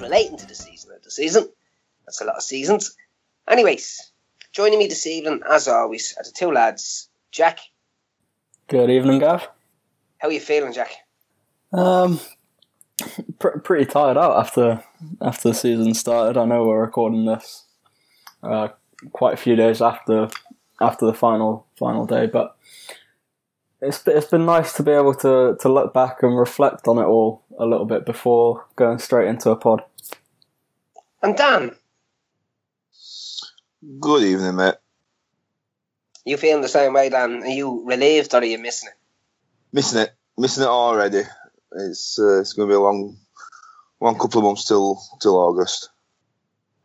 relating to the season of the season. That's a lot of seasons. Anyways, joining me this evening, as always, are the two lads, Jack. Good evening, Gav. How are you feeling, Jack? Um, pr- pretty tired out after after the season started. I know we're recording this uh, quite a few days after after the final final day, but it's it's been nice to be able to to look back and reflect on it all a little bit before going straight into a pod. And Dan, Good evening, mate. you feeling the same way, Dan? Are you relieved or are you missing it? Missing it, missing it already. It's uh, it's going to be a long, long couple of months till till August.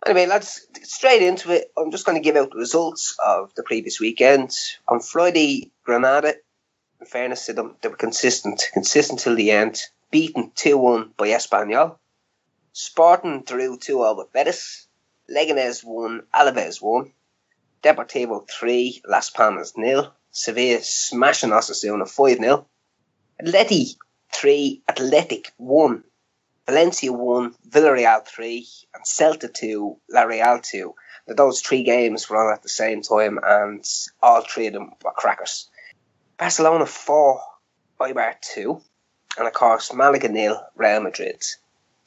Anyway, let's straight into it. I'm just going to give out the results of the previous weekend. On Friday, Granada, in fairness to them, they were consistent, consistent till the end, beaten 2 1 by Espanyol. Sporting drew 2 0 with Betis. Leganés 1, Alaves 1. Deportivo 3, Las Palmas 0. Sevilla smashing Osasuna 5 0. Atleti 3, Athletic 1. Valencia 1, Villarreal 3, and Celta 2, La Real 2. Now, those three games were on at the same time, and all three of them were crackers. Barcelona 4, Eibar 2, and of course, Malaga nil, Real Madrid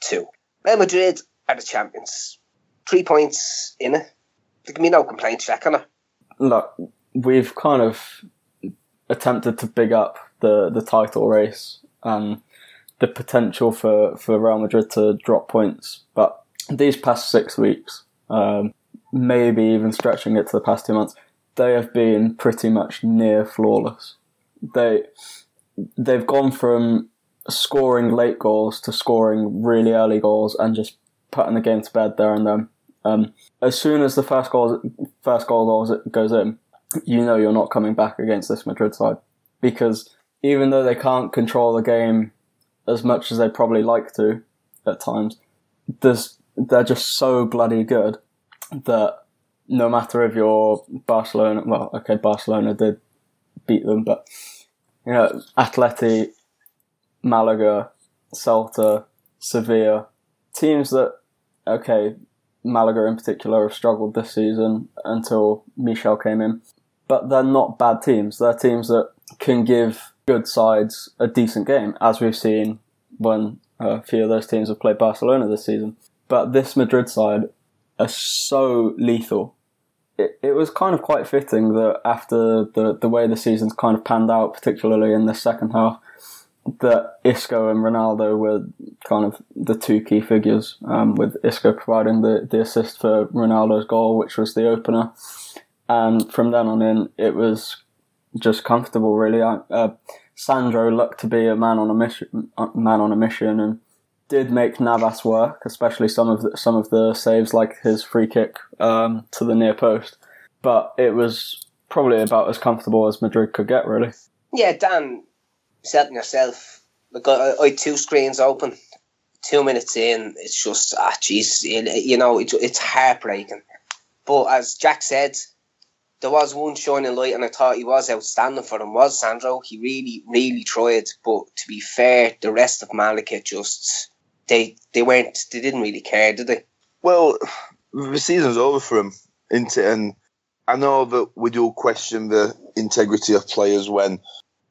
2. Real Madrid are the champions. Three points in it. There can be no complaints, Jack, can there? Look, we've kind of attempted to big up the the title race and the potential for, for Real Madrid to drop points. But these past six weeks, um, maybe even stretching it to the past two months, they have been pretty much near flawless. They they've gone from scoring late goals to scoring really early goals and just putting the game to bed there and then. Um, as soon as the first goal first goal goes goes in, you know you're not coming back against this Madrid side because even though they can't control the game as much as they probably like to at times, they're just so bloody good that no matter if you're Barcelona, well, okay, Barcelona did beat them, but you know, Atleti, Malaga, Celta, Sevilla, teams that okay, Malaga in particular have struggled this season until Michel came in, but they're not bad teams. They're teams that can give good sides a decent game, as we've seen when a few of those teams have played Barcelona this season. But this Madrid side are so lethal. It, it was kind of quite fitting that after the, the way the season's kind of panned out, particularly in the second half, that Isco and Ronaldo were kind of the two key figures, um, with Isco providing the, the assist for Ronaldo's goal, which was the opener. And from then on in, it was just comfortable, really. Uh, Sandro looked to be a man on a mission, man on a mission, and did make Navas work, especially some of the, some of the saves, like his free kick um, to the near post. But it was probably about as comfortable as Madrid could get, really. Yeah, Dan, said yourself, look, I, I two screens open. Two minutes in, it's just, ah, jeez, you know, it, it's heartbreaking. But as Jack said, there was one shining light, and I thought he was outstanding for them. Was Sandro? He really, really tried. But to be fair, the rest of Malaga just they they weren't they didn't really care, did they? Well, the season's over for him? And I know that we do question the integrity of players when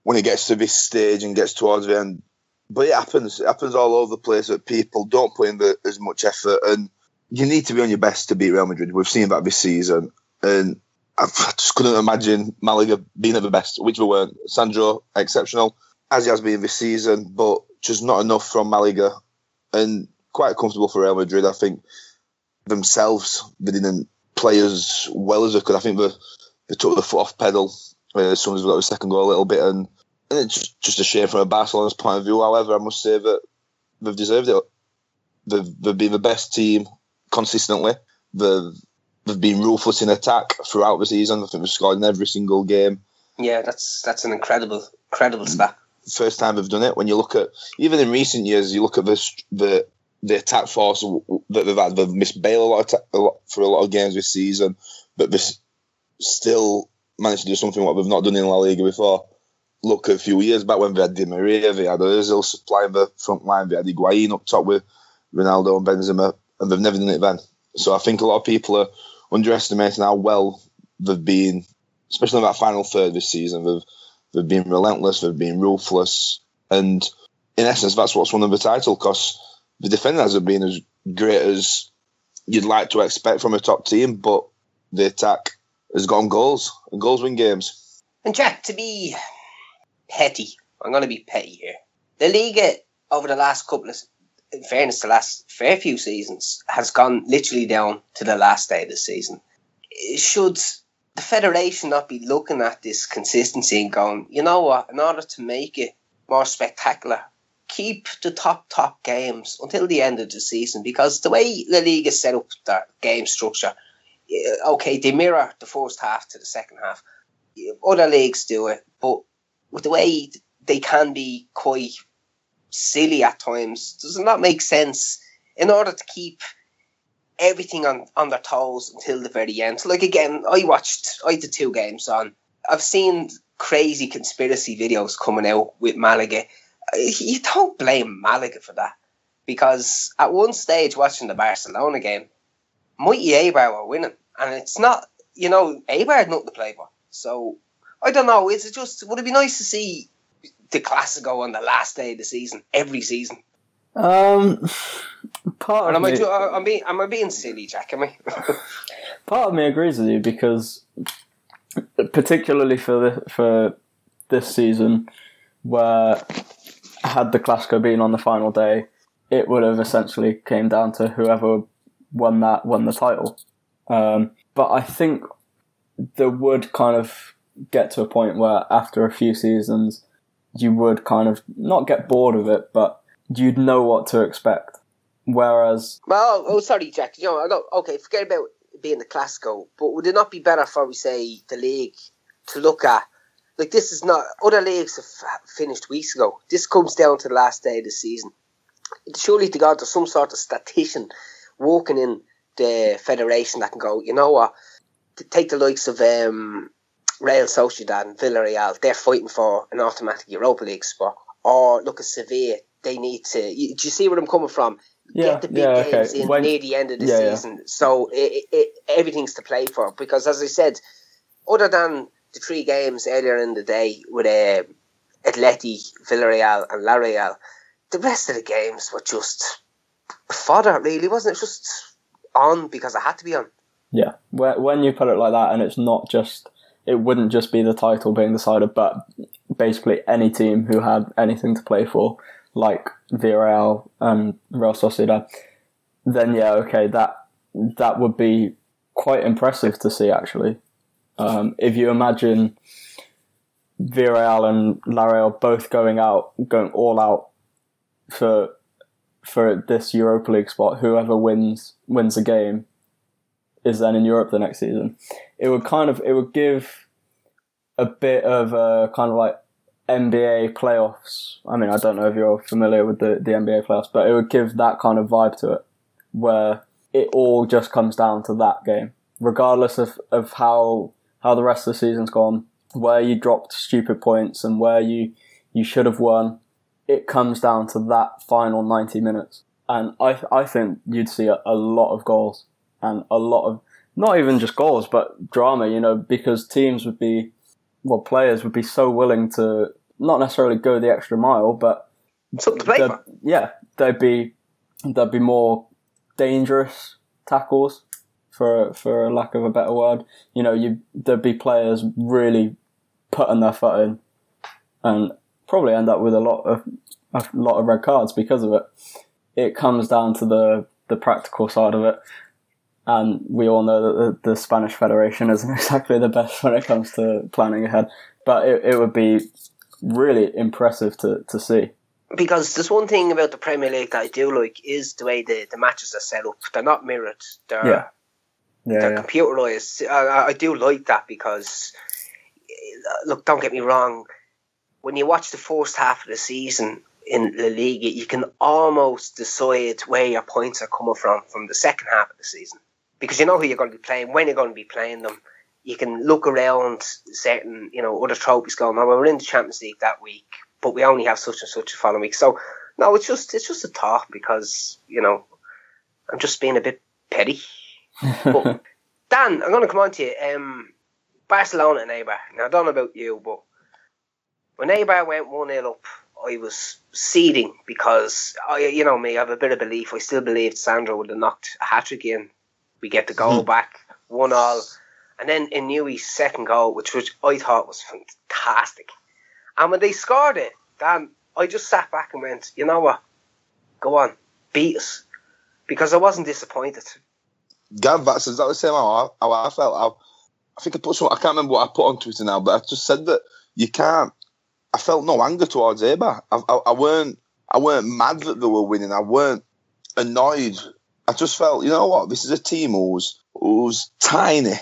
when it gets to this stage and gets towards the end. But it happens. It happens all over the place that people don't put in the, as much effort, and you need to be on your best to beat Real Madrid. We've seen that this season, and I just couldn't imagine Malaga being at the best, which we weren't. Sandro, exceptional, as he has been this season, but just not enough from Malaga. And quite comfortable for Real Madrid. I think themselves, they didn't play as well as they could. I think they, they took the foot off pedal uh, as soon as we got the second goal a little bit. And, Eh, and it's just, a shame from a Barcelona's point of view. However, I must say that they've deserved it. They've, they've been the best team consistently. They've they've been ruthless in attack throughout the season. I think they've scored in every single game. Yeah, that's that's an incredible, incredible mm. stat. First time they've done it. When you look at even in recent years, you look at the the the attack force that they've had. They've missed Bale a lot, of a lot for a lot of games this season, but they've still managed to do something what they've not done in La Liga before. Look a few years back when they had Di Maria, they had Ozil supplying the front line, they had Higuain up top with Ronaldo and Benzema, and they've never done it then. So I think a lot of people are underestimating how well they've been, especially in that final third this season. They've they've been relentless, they've been ruthless, and in essence, that's what's won them the title because the defenders have been as great as you'd like to expect from a top team, but the attack has gone goals, and goals win games. And Jack, to be petty, I'm going to be petty here. The league uh, over the last couple of, in fairness, the last fair few seasons has gone literally down to the last day of the season. Should the federation not be looking at this consistency and going, you know what, in order to make it more spectacular, keep the top top games until the end of the season because the way the league is set up, that game structure, okay, they mirror the first half to the second half. Other leagues do it, but with the way they can be quite silly at times, does not make sense in order to keep everything on, on their toes until the very end? So like again, I watched I did two games on. I've seen crazy conspiracy videos coming out with Malaga. You don't blame Malaga for that because at one stage watching the Barcelona game, Mighty Eibar were winning, and it's not you know Eibar had nothing to play for. So I don't know. Is it just would it be nice to see the Classico on the last day of the season every season? Um, part And of am I, me, uh, am, I being, am I being silly, Jack? Am I? part of me agrees with you because, particularly for the, for this season, where had the Clasico been on the final day, it would have essentially came down to whoever won that won the title. Um, but I think there would kind of get to a point where after a few seasons, you would kind of not get bored of it, but you'd know what to expect. Whereas, well, oh, sorry, Jack. You know, I don't, okay, forget about being the Classico, but would it not be better for, we say, the league to look at? Like, this is not, other leagues have finished weeks ago. This comes down to the last day of the season. Surely to God, there's some sort of statistician working in the federation that can go, you know what, to take the likes of um, Real Sociedad and Villarreal, they're fighting for an automatic Europa League spot. Or look at Sevilla, they need to. You, do you see where I'm coming from? yeah, Get the big yeah, okay. games in When- near the end of the yeah, yeah. season, so it, it, it, everything's to play for. Because as I said, other than the three games earlier in the day with uh, Atleti, Villarreal, and La Real, the rest of the games were just fodder. Really, wasn't it? Just on because I had to be on. Yeah, when you put it like that, and it's not just, it wouldn't just be the title being decided, but basically any team who had anything to play for, like Villarreal and Real Sociedad, then yeah, okay, that that would be quite impressive to see actually. Um, if you imagine Villarreal and La Real both going out, going all out for for this Europa League spot, whoever wins wins the game is then in Europe the next season. It would kind of it would give a bit of a kind of like NBA playoffs. I mean, I don't know if you're familiar with the, the NBA playoffs, but it would give that kind of vibe to it, where it all just comes down to that game, regardless of, of how how the rest of the season's gone, where you dropped stupid points and where you you should have won. It comes down to that final ninety minutes, and I I think you'd see a, a lot of goals and a lot of not even just goals, but drama. You know, because teams would be, well, players would be so willing to not necessarily go the extra mile, but they'd- yeah, there'd be there'd be more dangerous tackles, for for a lack of a better word. You know, you there'd be players really putting their foot in, and probably end up with a lot of a lot of red cards because of it. It comes down to the the practical side of it. And we all know that the, the Spanish Federation isn't exactly the best when it comes to planning ahead. But it, it would be really impressive to, to see. Because there's one thing about the Premier League that I do like is the way the, the matches are set up. They're not mirrored. They're Yeah. Yeah, they're yeah. computerized. I, I do like that because, look, don't get me wrong. When you watch the first half of the season in La Liga, you can almost decide where your points are coming from from the second half of the season because you know who you're going to be playing, when you're going to be playing them. you can look around certain, you know, other trophies going, oh, we're in the Champions League that week, but we only have such and such a following week. So, no, it's just, it's just a talk because, you know, I'm just being a bit petty. but, Dan, I'm going to come on to you. Um, Barcelona and Eibar. Now, I don't know about you, but when Eibar went 1 0 up, I was seeding because, I, you know me, I have a bit of belief. I still believed Sandro would have knocked a hat trick in. We get the goal hmm. back, 1 all. And then Inui's second goal, which was, I thought was fantastic. And when they scored it, Dan, I just sat back and went, you know what? Go on, beat us. Because I wasn't disappointed. Gav, that's exactly the same how I, how I felt. I, I think I put some, I can't remember what I put on Twitter now, but I just said that you can't. I felt no anger towards Eibar. I, I, I weren't. I weren't mad that they were winning. I weren't annoyed. I just felt, you know what, this is a team who's who's tiny,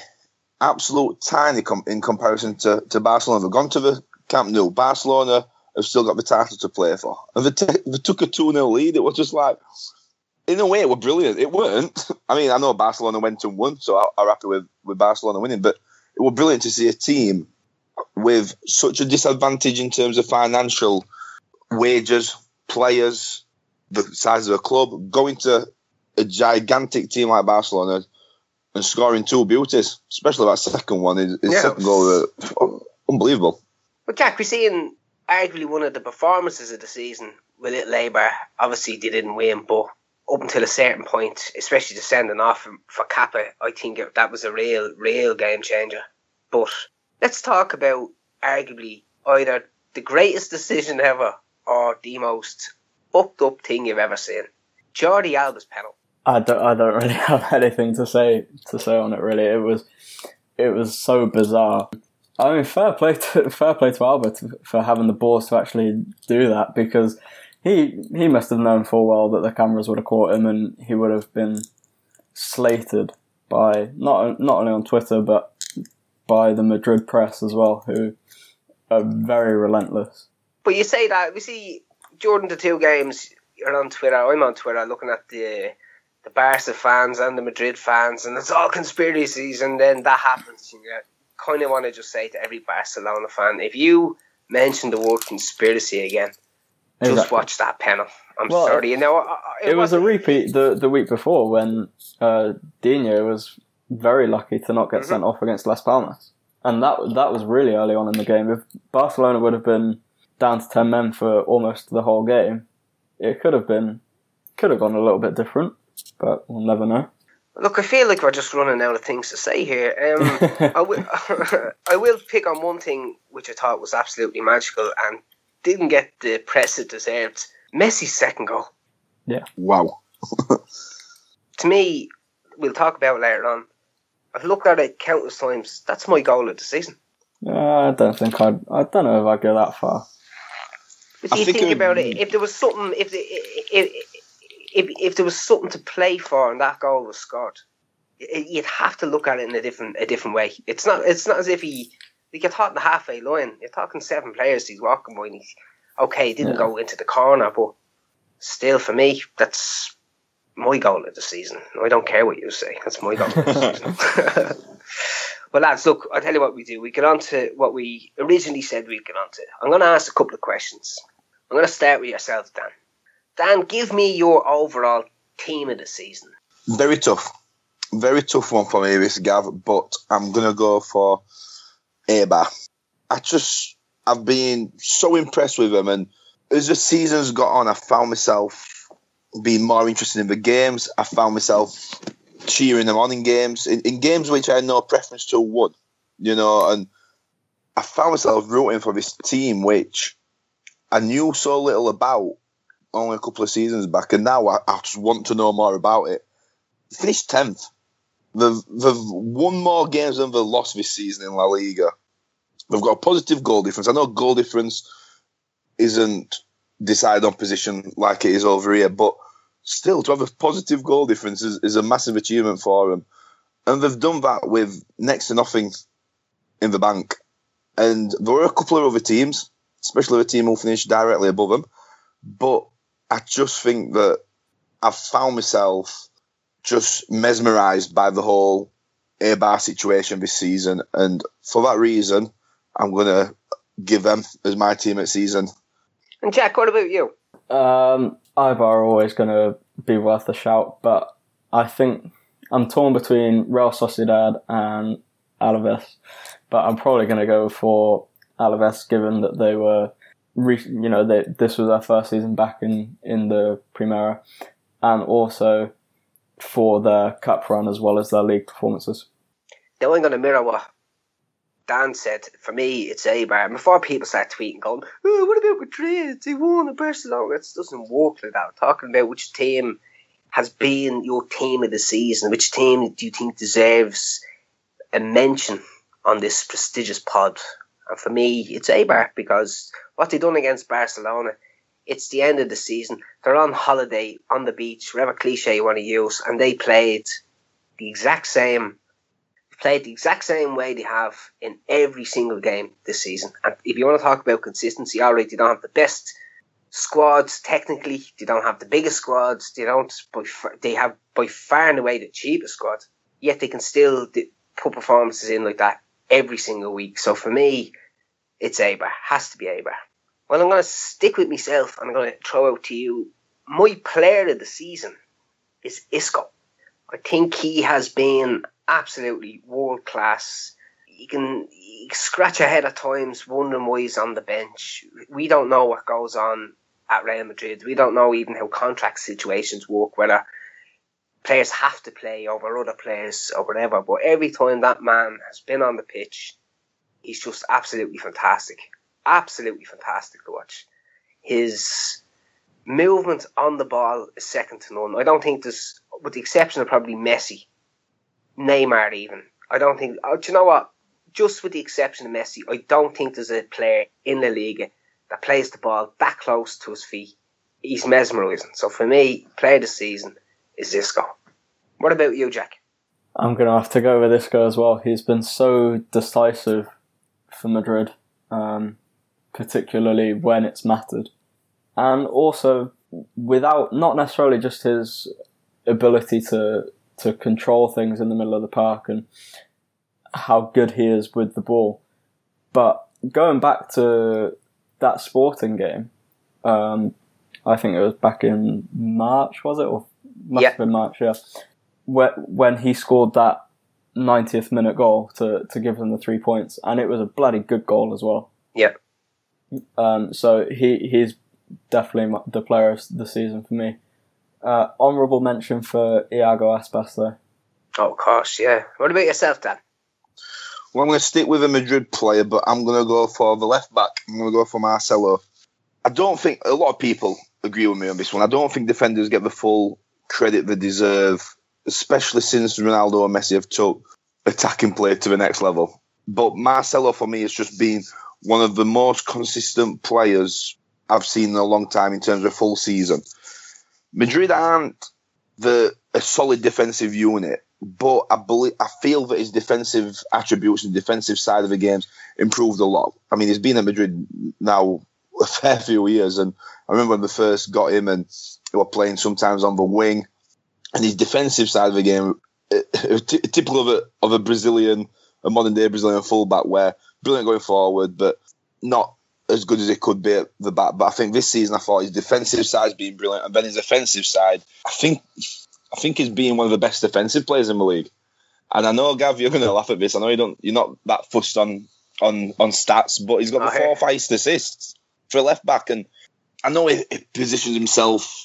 absolute tiny com- in comparison to, to Barcelona. They've gone to the Camp Nou. Barcelona have still got the title to play for, and they, t- they took a two 0 lead. It was just like, in a way, it was brilliant. It weren't. I mean, I know Barcelona went and won, so I, I'm happy with with Barcelona winning, but it was brilliant to see a team with such a disadvantage in terms of financial wages, players, the size of a club, going to a gigantic team like Barcelona and scoring two beauties, especially that second one. His, his Yeah. second goal, uh, unbelievable. But Jack, we're seeing arguably one of the performances of the season with Little Labour. Obviously, they didn't win, but up until a certain point, especially the sending off for, for Capa, I think it, that was a real, real game changer. But let's talk about arguably either the greatest decision ever or the most fucked up thing you've ever seen. Jordi Alba's penalty. I don't, I don't really have anything to say to say on it. Really, it was it was so bizarre. I mean, fair play to fair play to Alba for having the balls to actually do that because he he must have known full well that the cameras would have caught him and he would have been slated by not not only on Twitter but by the Madrid press as well, who are very relentless. But you say that we see Jordan the two games. You're on Twitter. I'm on Twitter looking at the the Barca fans and the Madrid fans, and it's all conspiracies. And then that happens. You kind of want to just say to every Barcelona fan, if you mention the word conspiracy again, just watch that panel. I'm Well, sorry. You know, I- I- it was a repeat the the week before when uh, Dino was very lucky to not get Mhm. sent off against Las Palmas, and that that was really early on in the game. If Barcelona would have been down to ten men for almost the whole game, it could have been could have gone a little bit different, but we'll never know. Look, I feel like we're just running out of things to say here. Um, I will, I will pick on one thing which I thought was absolutely magical and didn't get the press it deserved. Messi's second goal. Yeah. Wow. To me, we'll talk about it later on. I've looked at it countless times. That's my goal of the season. Uh, I don't think I'd. I don't know if I'd go that far. If I you think think, about be- it, if there was something, if, the, if, if if there was something to play for and that goal was scored, you'd have to look at it in a different a different way. It's not it's not as if he like you're talking the halfway line. You're talking seven players he's walking by. And he's, okay, he didn't Yeah. go into the corner, but still, for me, that's my goal of the season. I don't care what you say. That's my goal of the season. Well, lads, look, I'll tell you what we do. We get on to what we originally said we'd get on to. I'm going to ask a couple of questions. I'm going to start with yourself, Dan. Dan, give me your overall team of the season. Very tough. Very tough one for me, this Gav, but I'm going to go for Eibar. I just, I've been so impressed with them, and as the season's got on, I found myself being more interested in the games. I found myself cheering them on in games, in, in games which I had no preference to won, you know, and I found myself rooting for this team which I knew so little about only a couple of seasons back, and now I, I just want to know more about it. Finished tenth. They've, they've won more games than they've lost this season in La Liga. They've got a positive goal difference. I know goal difference isn't decided on position like it is over here, but still to have a positive goal difference is, is a massive achievement for them. And they've done that with next to nothing in the bank. And there were a couple of other teams, especially the team who finished directly above them. But I just think that I've found myself just mesmerised by the whole Eibar situation this season, and for that reason, I'm going to give them as my team at season. And Jack, what about you? Um, Eibar are always going to be worth a shout, but I think I'm torn between Real Sociedad and Alaves, but I'm probably going to go for Alaves given that they were, re- you know, they, this was their first season back in, in the Primera, and also for their cup run as well as their league performances. Now I'm going to mirror what Dan said. For me, it's Eibar. Before people start tweeting, going, oh, "What about Madrid? They won at Barcelona." It doesn't work like that. Talking about which team has been your team of the season. Which team do you think deserves a mention on this prestigious pod? And for me, it's Eibar because what they done against Barcelona. It's the end of the season. They're on holiday on the beach, whatever cliche you want to use, and they played the exact same played the exact same way they have in every single game this season. And if you want to talk about consistency, all right, they don't have the best squads technically. They don't have the biggest squads. They don't. They have by far and away the cheapest squad. Yet they can still put performances in like that every single week. So for me, it's Eibar. Has to be Eibar. Well, I'm going to stick with myself and I'm going to throw out to you. My player of the season is Isco. I think he has been absolutely world class. You can, you can scratch your head at times wondering why he's on the bench. We don't know what goes on at Real Madrid. We don't know even how contract situations work, whether players have to play over other players or whatever. But every time that man has been on the pitch, he's just absolutely fantastic. Absolutely fantastic to watch. His movement on the ball is second to none. I don't think there's, with the exception of probably Messi, Neymar even. I don't think. Oh, do you know what? Just with the exception of Messi, I don't think there's a player in the league that plays the ball that close to his feet. He's mesmerising. So for me, player of the season is Isco. What about you, Jack? I'm going to have to go with Isco as well. He's been so decisive for Madrid, um, particularly when it's mattered. And also, without not necessarily just his ability to to control things in the middle of the park and how good he is with the ball. But going back to that sporting game, um, I think it was back in March, was it? Or must yeah. have been March, yeah. When he scored that 90th minute goal to, to give them the three points, and it was a bloody good goal as well. Yeah. Um, so he he's definitely the player of the season for me. Uh, honourable mention for Iago Aspas, though. Oh, of course, yeah. What about yourself, Dan? Well, I'm going to stick with a Madrid player, but I'm going to go for the left back. I'm going to go for Marcelo. I don't think a lot of people agree with me on this one. I don't think defenders get the full credit they deserve, especially since Ronaldo and Messi have took attacking play to the next level. But Marcelo, for me, has just been one of the most consistent players I've seen in a long time in terms of full season. Madrid aren't the a solid defensive unit, but I believe I feel that his defensive attributes and defensive side of the games improved a lot. I mean, he's been at Madrid now a fair few years, and I remember when they first got him, and they were playing sometimes on the wing, and his defensive side of the game, eh, eh, typical of a of a Brazilian, a modern day Brazilian fullback, where brilliant going forward, but not as good as it could be at the back. But I think this season, I thought his defensive side's been brilliant, and then his offensive side, I think, I think he's being one of the best defensive players in the league. And I know, Gav, you're going to laugh at this. I know you don't, you're not that fussed on on on stats, but he's got the four highest assists for a left back, and I know he, he positions himself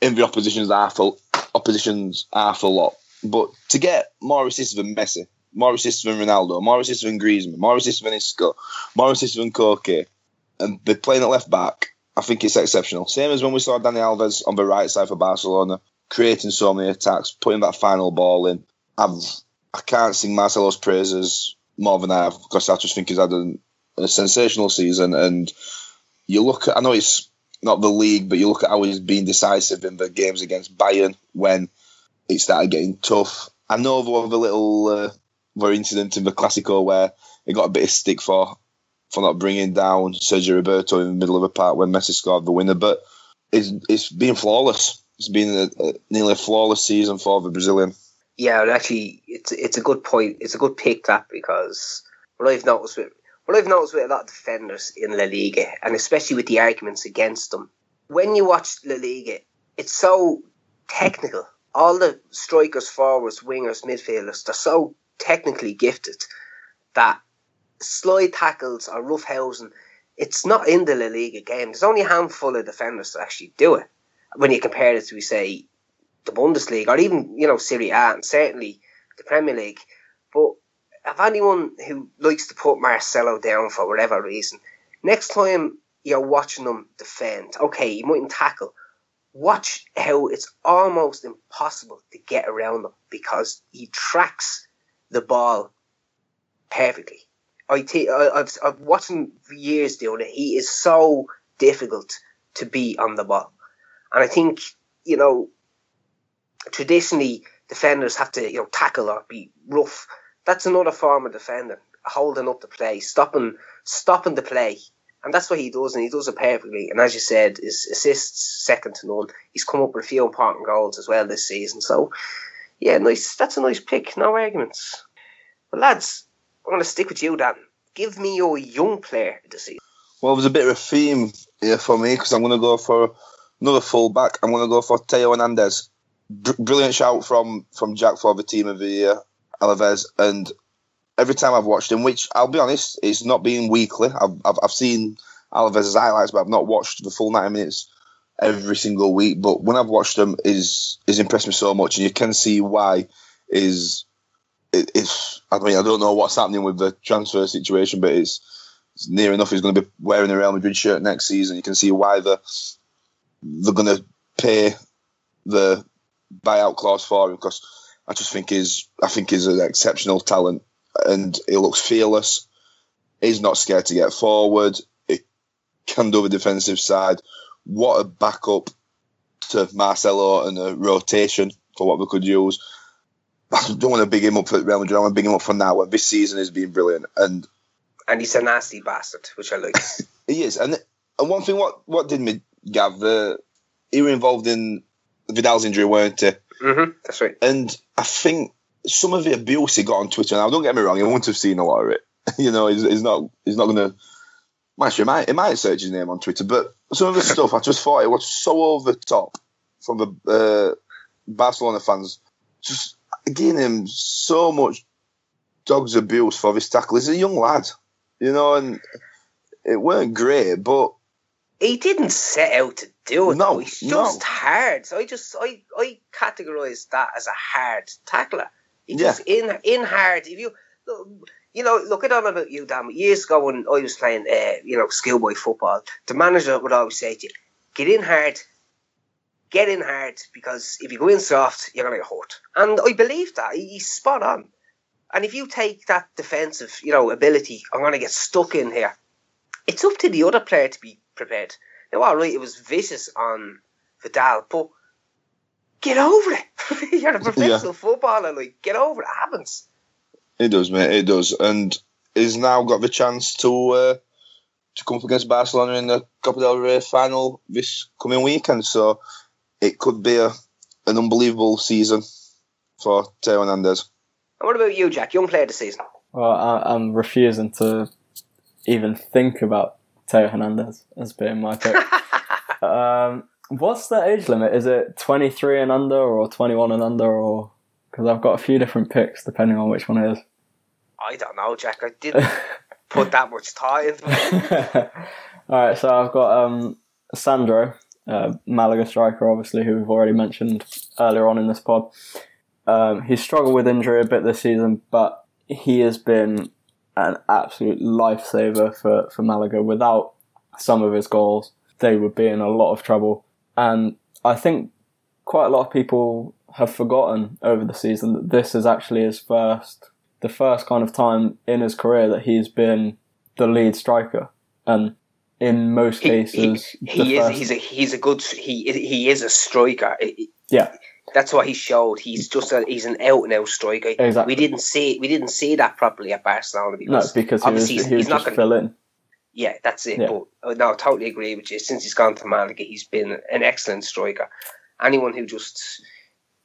in the opposition's half a, opposition's half a lot. But to get more assists than Messi, more assists than Ronaldo, more assists than Griezmann, more assists than Isco, more assists than Koke, and they're playing at left back. I think it's exceptional. Same as when we saw Dani Alves on the right side for Barcelona, creating so many attacks, putting that final ball in. I've, I can't sing Marcelo's praises more than I have because I just think he's had a, a sensational season. And you look at, I know it's not the league, but you look at how he's been decisive in the games against Bayern when it started getting tough. I know there was a little uh, incident in the Classico where he got a bit of stick for for not bringing down Sergi Roberto in the middle of a part when Messi scored the winner. But it's it's been flawless. It's been a, a, nearly a flawless season for the Brazilian. Yeah, actually, it's it's a good point. It's a good pick that because what I've noticed with what I've noticed with a lot of defenders in La Liga, and especially with the arguments against them, when you watch La Liga, it's so technical. All the strikers, forwards, wingers, midfielders, they're so technically gifted that slide tackles or rough housing, it's not in the La Liga game. There's only a handful of defenders that actually do it. When you compare it to, say, the Bundesliga or even, you know, Serie A and certainly the Premier League. But if anyone who likes to put Marcelo down for whatever reason, next time you're watching them defend, okay, you mightn't tackle. Watch how it's almost impossible to get around him because he tracks the ball perfectly. I t- I've, I've watched him for years doing it. He is so difficult to be on the ball. And I think, you know, traditionally defenders have to, you know, tackle or be rough. That's another form of defending, holding up the play, stopping stopping the play. And that's what he does, and he does it perfectly. And as you said, his assists second to none. He's come up with a few important goals as well this season. So, yeah, nice. That's a nice pick. No arguments. But lads, I'm going to stick with you, Dan. Give me your young player this season. Well, there's a bit of a theme here for me because I'm going to go for another fullback. I'm going to go for Theo Hernandez. Br- brilliant shout from from Jack for the team of the year, Alaves. And every time I've watched him, which I'll be honest, it's not been weekly. I've, I've, I've seen Alaves' highlights, but I've not watched the full 90 minutes every single week. But when I've watched them, is is impressed me so much, and you can see why is it, it's. I mean, I don't know what's happening with the transfer situation, but it's, it's near enough he's going to be wearing a Real Madrid shirt next season. You can see why the they're going to pay the buyout clause for him because I just think he's I think he's an exceptional talent and he looks fearless. He's not scared to get forward. He can do the defensive side. What a backup to Marcelo and a rotation for what we could use. I don't want to big him up for Real Madrid. I want to big him up for now. This season has been brilliant, and And he's a nasty bastard, which I like. he is. And and one thing, what what did me, Gav? Uh, he were involved in Vidal's injury, weren't he? Hmm that's right. And I think some of the abuse he got on Twitter. Now, don't get me wrong, he won't have seen a lot of it. you know, he's, he's not he's not going to. Actually, he might, he might search his name on Twitter, but some of the stuff I just thought it was so over the top from the uh, Barcelona fans. Just giving him so much dog's abuse for this tackle. He's a young lad, you know, and it weren't great, but He didn't set out to do it. No, though. he's no. just hard. So I just I I categorize that as a hard tackler. He Yeah. just in in hard. If you you know, look, don't know about you, Dan. but Years ago when I was playing, uh, you know, schoolboy football, the manager would always say to you, "Get in hard." Get in hard because if you go in soft, you're gonna get hurt. And I believe that he's spot on. And if you take that defensive, you know, ability, I'm gonna get stuck in here. It's up to the other player to be prepared. Now, all right, it was vicious on Vidal, but get over it. You're a professional footballer, like get over it. It happens. It does, mate. It does, and he's now got the chance to uh, to come up against Barcelona in the Copa del Rey final this coming weekend. So it could be a an unbelievable season for Theo Hernandez. And what about you, Jack? Young player of the season. Well, I, I'm refusing to even think about Theo Hernandez as being my pick. um, what's the age limit? Is it 23 and under or 21 and under or because I've got a few different picks depending on which one it is. I don't know, Jack. I didn't put that much thought into it. All right, so I've got um, Sandro, uh, Malaga striker, obviously, who we've already mentioned earlier on in this pod. Um, he's struggled with injury a bit this season, but he has been an absolute lifesaver for, for Malaga. Without some of his goals, they would be in a lot of trouble. And I think quite a lot of people have forgotten over the season that this is actually his first, the first kind of time in his career that he's been the lead striker. And in most He, cases, he, he is. first- He's a. He's a good. He he is a striker. yeah, That's what he showed. He's just a. He's an out and out striker. Exactly. We didn't see. We didn't see that properly at Barcelona no, because because he was, obviously he's, he was he's not going. fill in. Yeah, that's it. Yeah. But no, I totally agree with you. Since he's gone to Malaga, he's been an excellent striker. Anyone who just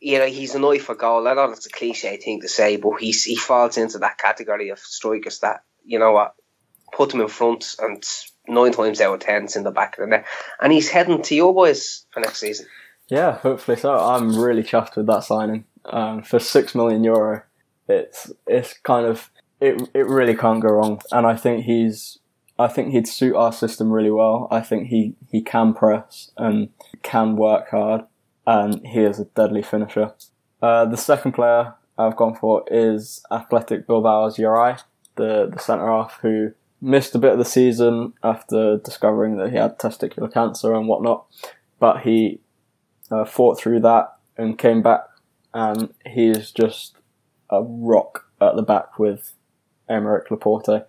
you know, he's an eye for goal. I know that's a cliche thing to say, but he's he falls into that category of strikers that you know what put him in front and nine times out of ten it's in the back of the net. And he's heading to your boys for next season. Yeah, hopefully so. I'm really chuffed with that signing. Um, for six million euro, it's it's kind of it it really can't go wrong. And I think he's I think he'd suit our system really well. I think he, he can press and can work hard, and he is a deadly finisher. Uh, the second player I've gone for is Athletic Bilbao's Uribe, the, the centre half who missed a bit of the season after discovering that he had testicular cancer and whatnot, but he uh, fought through that and came back, and he is just a rock at the back with Aymeric Laporte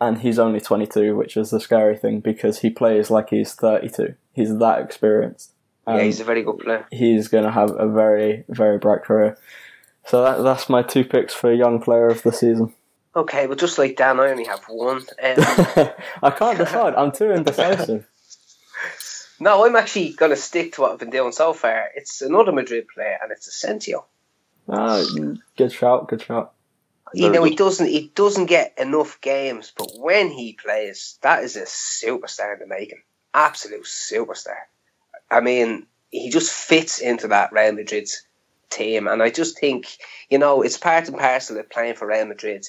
and he's only 22, which is the scary thing because he plays like he's 32. He's that experienced. yeah, he's a very good player. He's going to have a very, very bright career. So that, that's my two picks for young player of the season. Okay, well, just like Dan, I only have one. Um, I can't decide. I'm too indecisive. no, I'm actually going to stick to what I've been doing so far. It's another Madrid player, and it's Asensio. Ah, good shout, good shout you know, he doesn't he doesn't get enough games, but when he plays, that is a superstar in the making. Absolute superstar. I mean, he just fits into that Real Madrid team, and I just think, you know, it's part and parcel of playing for Real Madrid.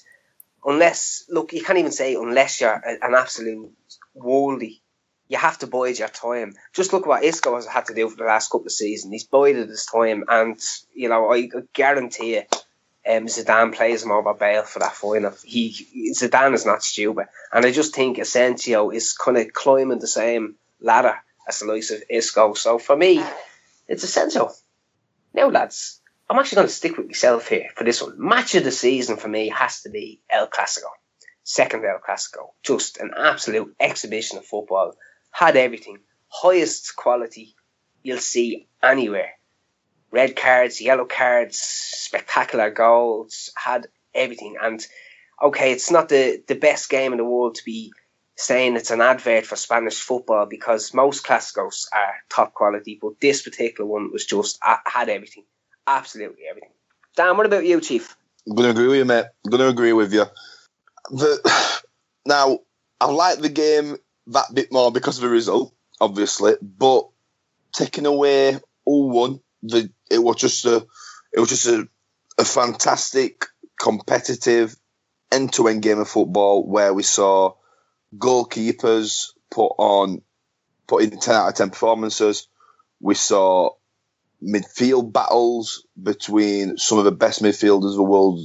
Unless, look, you can't even say unless you're an absolute worldly, you have to bide your time. Just look what Isco has had to do for the last couple of seasons. He's bided his time, and you know, I guarantee you um, Zidane plays him over Bale for that final. He Zidane is not stupid, and I just think Asensio is kind of climbing the same ladder as the likes of Isco. So for me, it's Asensio. Now, lads, I'm actually going to stick with myself here for this one. Match of the season for me has to be El Clasico. Second El Clasico. Just an absolute exhibition of football. Had everything. Highest quality you'll see anywhere red cards, yellow cards, spectacular goals, had everything. And okay, it's not the, the best game in the world to be saying it's an advert for Spanish football because most Clásicos are top quality, but this particular one was just uh, had everything, absolutely everything. Dan, what about you, Chief? I'm going to agree with you, mate. I'm to agree with you. The, now, I like the game that bit more because of the result, obviously, but taking away all one the it was just a it was just a, a fantastic competitive end to end game of football where we saw goalkeepers put on put in ten out of ten performances. We saw midfield battles between some of the best midfielders the world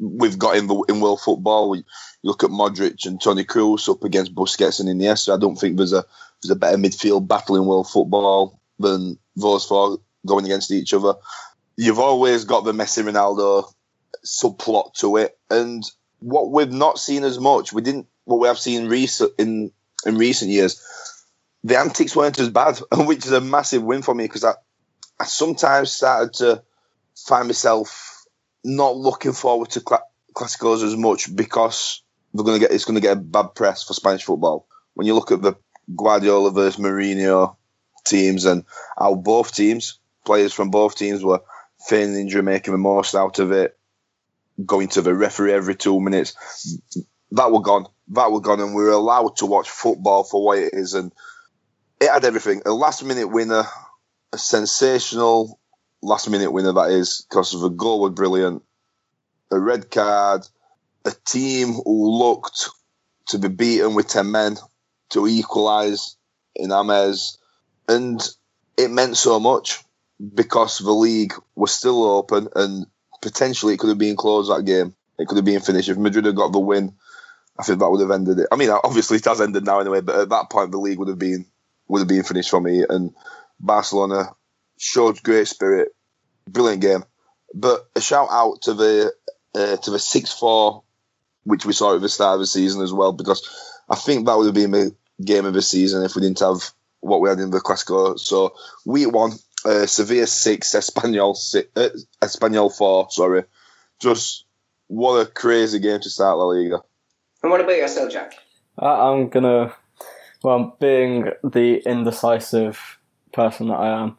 we've got in the in world football. We look at Modric and Toni Kroos up against Busquets and Iniesta. I don't think there's a there's a better midfield battle in world football than those four going against each other. You've always got the Messi Ronaldo subplot to it, and what we've not seen as much, we didn't. What we have seen recent in in recent years, the antics weren't as bad, which is a massive win for me because I, I sometimes started to find myself not looking forward to cl- Clásicos as much because they're going to get it's going to get a bad press for Spanish football. When you look at the Guardiola versus Mourinho teams and how both teams players from both teams were feigning injury, making the most out of it, going to the referee every two minutes. That were gone. That were gone, and we were allowed to watch football for what it is. And it had everything. A last minute winner, a sensational last minute winner, that is, because of the goal was brilliant, a red card, a team who looked to be beaten with 10 men to equalise in Ames. And it meant so much because the league was still open and potentially it could have been closed that game. It could have been finished. If Madrid had got the win, I think that would have ended it. I mean, obviously it has ended now anyway, but at that point the league would have been would have been finished for me. And Barcelona showed great spirit, brilliant game. But a shout out to the uh, to the six four, which we saw at the start of the season as well, because I think that would have been the game of the season if we didn't have what we had in the Clasico. So week one, uh, Sevilla six, Espanyol six, uh, Espanyol four. Sorry, just what a crazy game to start La Liga. And what about yourself, Jack? Uh, I'm gonna, well, being the indecisive person that I am,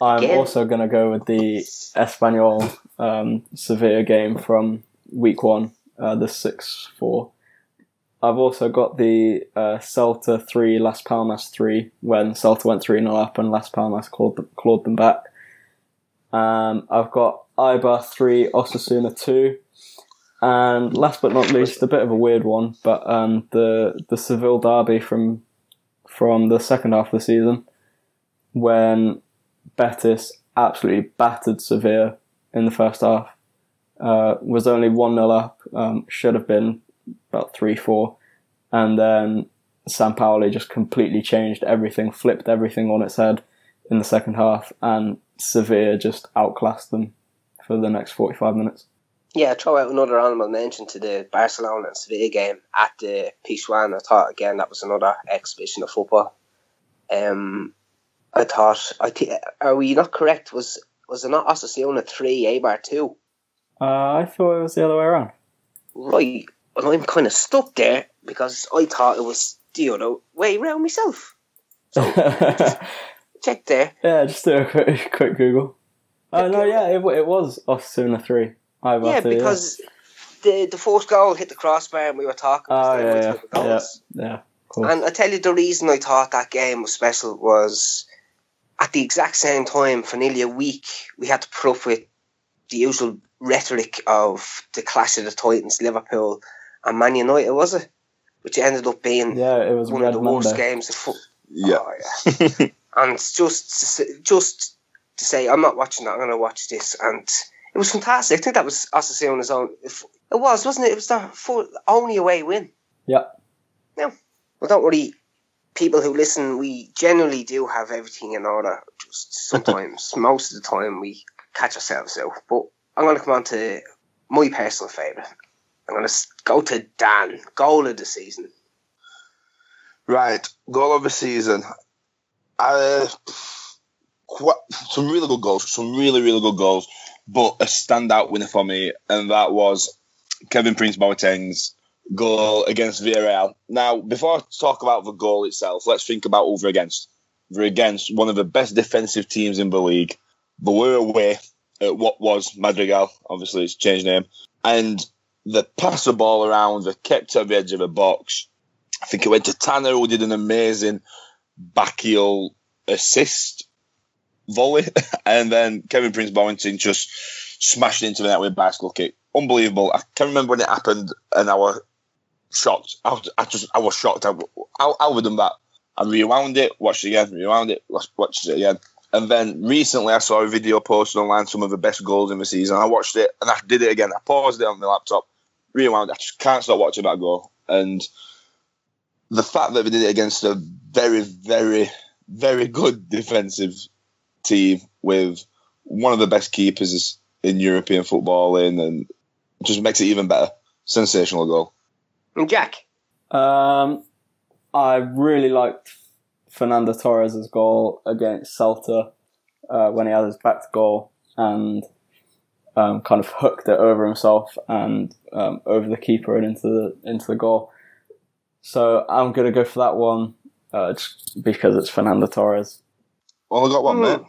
I'm Again? also going to go with the Espanyol um, Sevilla game from week one, uh, the 6 4. I've also got the uh, Celta 3, Las Palmas 3, when Celta went 3 0 up and Las Palmas clawed, them- clawed them back. Um, I've got Eibar 3, Osasuna 2. And last but not least, a bit of a weird one, but um, the the Seville derby from from the second half of the season, when Betis absolutely battered Sevilla in the first half. Uh, was only 1 0 up, um, should have been about 3 4. And then Sampaoli just completely changed everything, flipped everything on its head in the second half, and Sevilla just outclassed them for the next 45 minutes. Yeah, throw out another honourable mention to the Barcelona and Sevilla game at the Pizjuan. I thought again that was another exhibition of football. Um, I thought I thi- are we not correct? Was was it not Osasuna three, Eibar two? Uh, I thought it was the other way around. Right, well, I'm kind of stuck there because I thought it was the other way round myself. Check there. yeah, just do a quick, quick Google. Oh, no, yeah, it, it was Osasuna 3. I Yeah, because the the first goal hit the crossbar and we were talking. Oh, yeah, yeah, yeah, yeah, cool. And I tell you, the reason I thought that game was special was at the exact same time, for nearly a week, we had to put up with the usual rhetoric of the clash of the Titans, Liverpool, and Man United, was it? Which ended up being yeah, it was one of the worst games of football. Yeah. Oh, yeah. and just to say, just to say, I'm not watching that. I'm going to watch this, and it was fantastic. I think that was Osasuna's own. It was, wasn't it? It was the full, only away win. Yeah. No, well, don't worry. People who listen, we generally do have everything in order. Just sometimes, most of the time, we catch ourselves out. But I'm going to come on to my personal favourite. I'm going to go to Dan, goal of the season. Right, goal of the season. Uh, quite, some really good goals, some really, really good goals, but a standout winner for me, and that was Kevin Prince Boateng's goal against Villarreal. Now, before I talk about the goal itself, let's think about over against. We're against one of the best defensive teams in the league, but we're away at what was Madrigal, obviously it's changed name, and they passed the ball around, they kept at the edge of the box. I think it went to Tana, who did an amazing back heel assist volley, and then Kevin Prince Boateng just smashed into the net with a bicycle kick. Unbelievable. I can't remember when it happened, I was shocked. I, was, I just I was shocked. I, how, how would done that? I rewound it, watched it again, rewound it, watched it again. And then recently I saw a video posted online, some of the best goals in the season. I watched it and I did it again. I paused it on my laptop, rewound. I just can't stop watching that goal. And the fact that we did it against a very, very, very good defensive team with one of the best keepers in European football in, and just makes it even better. Sensational goal. And Jack, Um, I really liked Fernando Torres' goal against Celta uh, when he had his back to goal and um, kind of hooked it over himself and um, over the keeper and into the into the goal. So I'm gonna go for that one uh, just because it's Fernando Torres. Well, I got one, Hmm. mate.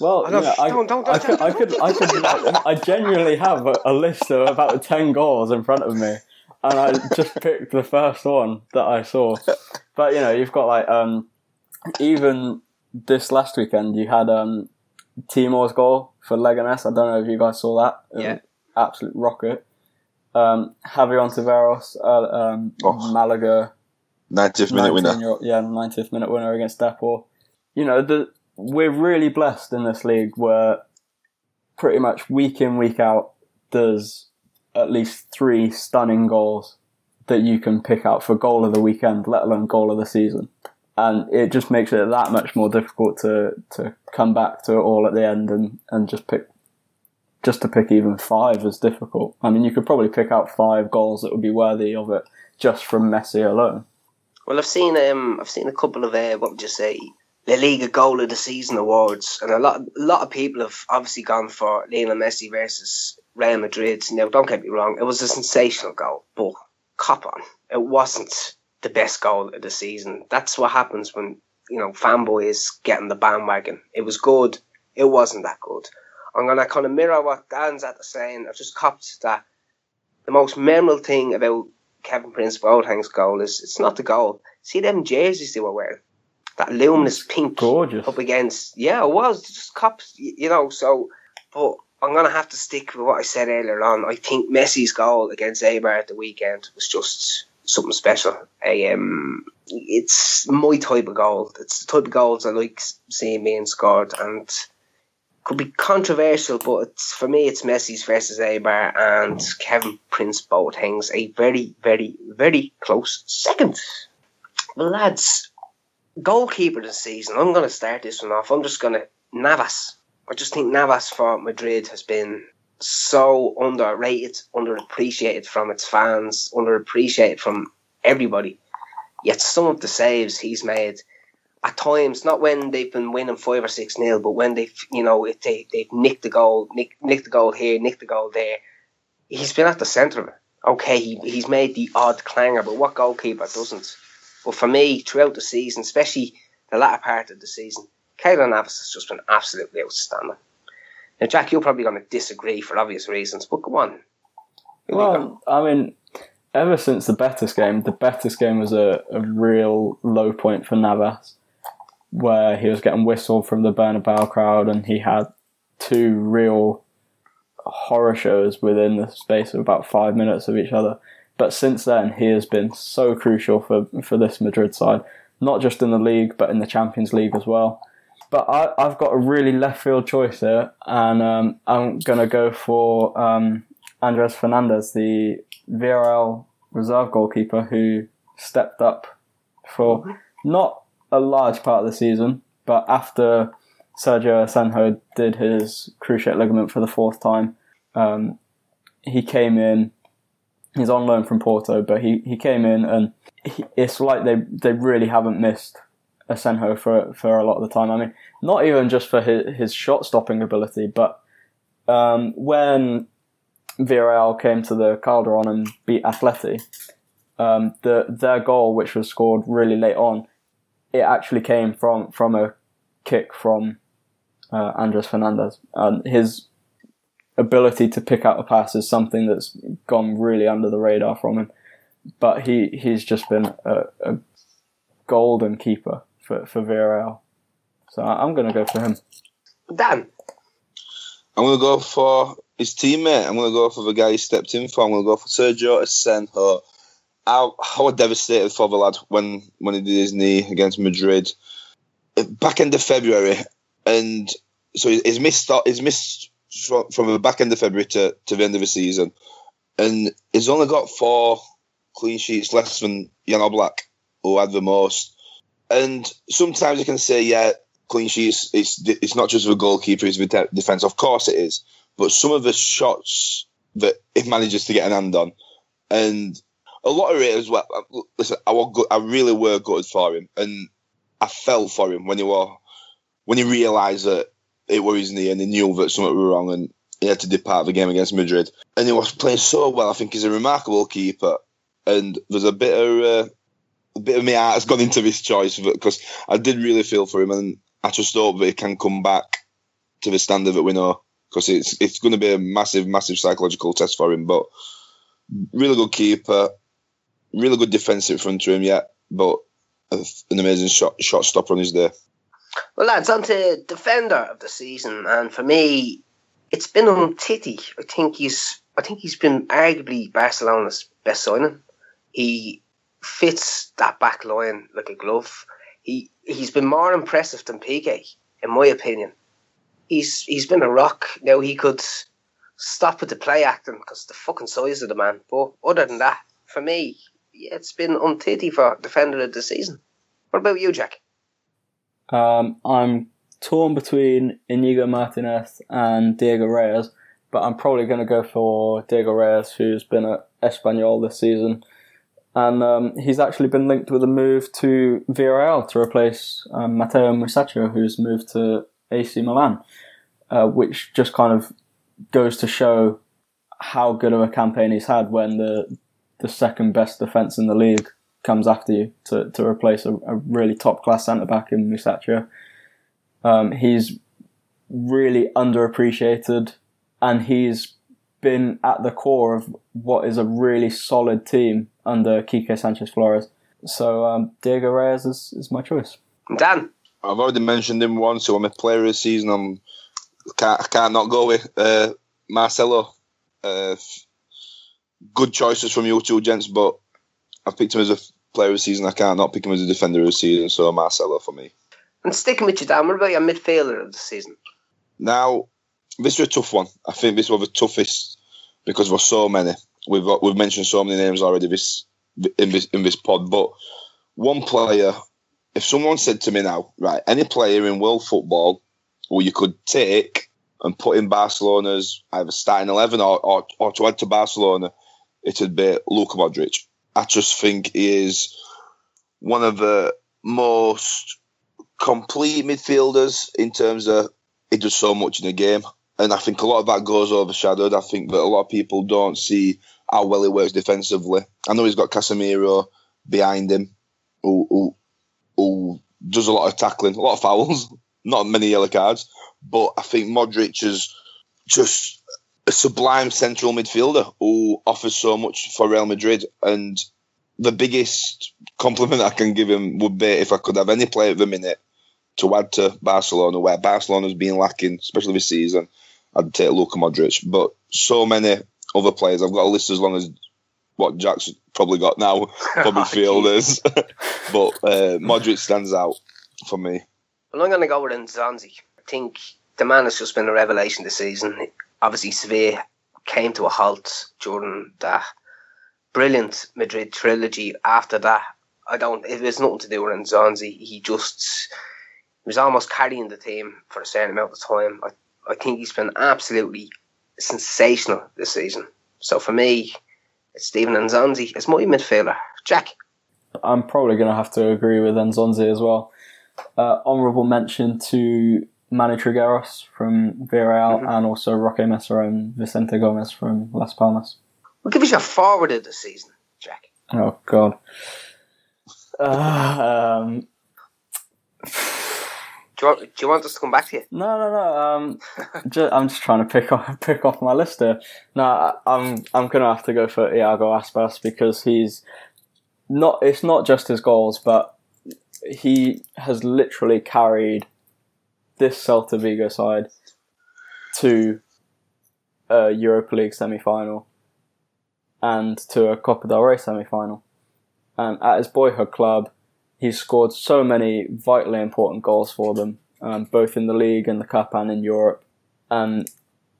Well, I don't- yeah, I, don't- don't- don't- could, I don't- could, I could, I genuinely have a, a list of about ten goals in front of me, and I just picked the first one that I saw. But you know, you've got like um, even this last weekend, you had um, Timor's goal for Leganes. I don't know if you guys saw that. It Yeah. an absolute rocket. Um, Javier Ontiveros, uh, um, Oh. Malaga 90th minute winner. year- yeah, 90th minute winner against Depor. You know, the, we're really blessed in this league where pretty much week in, week out, there's at least three stunning goals that you can pick out for goal of the weekend, let alone goal of the season. And it just makes it that much more difficult to, to come back to it all at the end and, and just pick just to pick even five is difficult. I mean, you could probably pick out five goals that would be worthy of it just from Messi alone. well, I've seen um, I've seen a couple of uh, what would you say, La Liga Goal of the Season awards, and a lot, a lot of people have obviously gone for Lionel Messi versus Real Madrid. Now, don't get me wrong, it was a sensational goal, but cop on, it wasn't the best goal of the season. That's what happens when you know fanboys get getting the bandwagon. It was good. It wasn't that good. I'm gonna kind of mirror what Dan's at the saying. I've just copped that the most memorable thing about Kevin Prince Boateng's goal is it's not the goal. See them jerseys they were wearing, that luminous pink, Gorgeous. up against. Yeah, it was just cops. You know, so but I'm gonna have to stick with what I said earlier on. I think Messi's goal against Eibar at the weekend was just something special. I, um, it's my type of goal. It's the type of goals I like seeing being scored, and could be controversial, but for me, it's Messi's versus Eibar and Kevin Prince Boateng's a very, very, very close second. Lads, goalkeeper this season. I'm going to start this one off. I'm just going to Navas. I just think Navas for Madrid has been so underrated, underappreciated from its fans, underappreciated from everybody. Yet some of the saves he's made at times, not when they've been winning five or six nil, but when they've you know if they they've nicked the goal, nick, nicked the goal here, nicked the goal there. He's been at the centre of it. Okay, he, he's made the odd clanger, but what goalkeeper doesn't? But for me, throughout the season, especially the latter part of the season, Keylor Navas has just been absolutely outstanding. Now, Jack, you're probably going to disagree for obvious reasons, but go on. Well, I mean, ever since the Betis game, the Betis game was a, a real low point for Navas, where he was getting whistled from the Bernabeu crowd, and he had two real horror shows within the space of about five minutes of each other. But since then, he has been so crucial for for this Madrid side, not just in the league, but in the Champions League as well. But I, I've got a really left field choice here, and um, I'm going to go for um, Andres Fernandez, the VRL reserve goalkeeper who stepped up for not a large part of the season, but after Sergio Asenjo did his cruciate ligament for the fourth time, um, he came in. He's on loan from Porto, but he, he came in and he, it's like they they really haven't missed Asenjo for for a lot of the time. I mean, not even just for his, his shot stopping ability, but um, when Villarreal came to the Calderon and beat Atleti, um, the their goal, which was scored really late on, it actually came from from a kick from uh, Andres Fernandez, and his ability to pick out a pass is something that's gone really under the radar from him. But he he's just been a, a golden keeper for for Villarreal, so I'm going to go for him. Dan, I'm going to go for his teammate. I'm going to go for the guy he stepped in for. I'm going to go for Sergio Asenjo. I, I was devastated for the lad when, when he did his knee against Madrid back end of February, and so he's missed he's missed from, from the back end of February to, to the end of the season, and he's only got four clean sheets less than Jan Oblak, who had the most. And sometimes you can say, yeah, clean sheets. It's it's not just the goalkeeper; it's the defense. Of course, it is. But some of the shots that it manages to get an hand on, and a lot of it as well. Listen, I was good, I really were good for him, and I felt for him when he were when he realised that it was his knee and he knew that something was wrong and he had to depart the game against Madrid. And he was playing so well. I think he's a remarkable keeper. And there's a bit of uh, a bit of my heart has gone into this choice because I did really feel for him, and I just hope that he can come back to the standard that we know because it's it's going to be a massive, massive psychological test for him. But really good keeper, really good defensive front to him, yeah. But an amazing shot shot stopper on his day. Well, lads, on to defender of the season, and for me, it's been Umtiti. I think he's, I think he's been arguably Barcelona's best signing. He fits that back line like a glove. He he's been more impressive than Piqué, in my opinion. He's he's been a rock. Now he could stop with the play acting because the fucking size of the man. But other than that, for me, yeah, it's been Umtiti for defender of the season. What about you, Jack? Um, I'm torn between Inigo Martinez and Diego Reyes, but I'm probably going to go for Diego Reyes, who's been at Espanyol this season. And um, he's actually been linked with a move to Villarreal to replace um, Matteo Musacchio, who's moved to AC Milan, uh, which just kind of goes to show how good of a campaign he's had when the the second best defence in the league comes after you to, to replace a, a really top class centre back in Musacchio. Um, he's really underappreciated and he's been at the core of what is a really solid team under Quique Sanchez Flores. So um, Diego Reyes is, is my choice. Dan. I've already mentioned him once, so I'm a player of the season. I'm can't, I can't not go with uh, Marcelo. Uh, good choices from you two gents, but I've picked him as a player of the season. I can't not pick him as a defender of the season, so Marcelo for me. And sticking with you, Dan, what about your midfielder of the season? Now, this is a tough one. I think this was the toughest because there's so many. We've got, we've mentioned so many names already this in this in this pod, but one player. If someone said to me now, right, any player in world football who you could take and put in Barcelona's either starting eleven or, or, or to add to Barcelona, it'd be Luka Modric. I just think he is one of the most complete midfielders in terms of he does so much in the game. And I think a lot of that goes overshadowed. I think that a lot of people don't see how well he works defensively. I know he's got Casemiro behind him, who, who, who does a lot of tackling, a lot of fouls, not many yellow cards. But I think Modric is just a sublime central midfielder who offers so much for Real Madrid. And the biggest compliment I can give him would be if I could have any player at the minute to add to Barcelona, where Barcelona's been lacking, especially this season, I'd take Luka Modric. But so many other players, I've got a list as long as what Jack's probably got now, probably fielders. but uh, Modric stands out for me. Well, I'm going to go with Nzonzi. I think the man has just been a revelation this season. Obviously, Sevilla came to a halt during that brilliant Madrid trilogy. After that, I don't. It was nothing to do with Nzonzi. He just he was almost carrying the team for a certain amount of time. I, I think he's been absolutely sensational this season. So for me, it's Steven Nzonzi. It's my midfielder. Jack. I'm probably going to have to agree with Nzonzi as well. Uh, honourable mention to Manu Trigueros from Villarreal mm-hmm. and also Roque Mesa and Vicente Gomez from Las Palmas. We'll give you a forward of the season, Jack. Oh, God. Uh, um, do you, want, do you want us to come back to you? No, no, no. Um, just, I'm just trying to pick off pick off my list here. No, I'm I'm gonna have to go for Iago Aspas because he's not. It's not just his goals, but he has literally carried this Celta Vigo side to a Europa League semi final and to a Copa del Rey semi final. And at his boyhood club, he's scored so many vitally important goals for them, um, both in the league and the cup and in Europe. And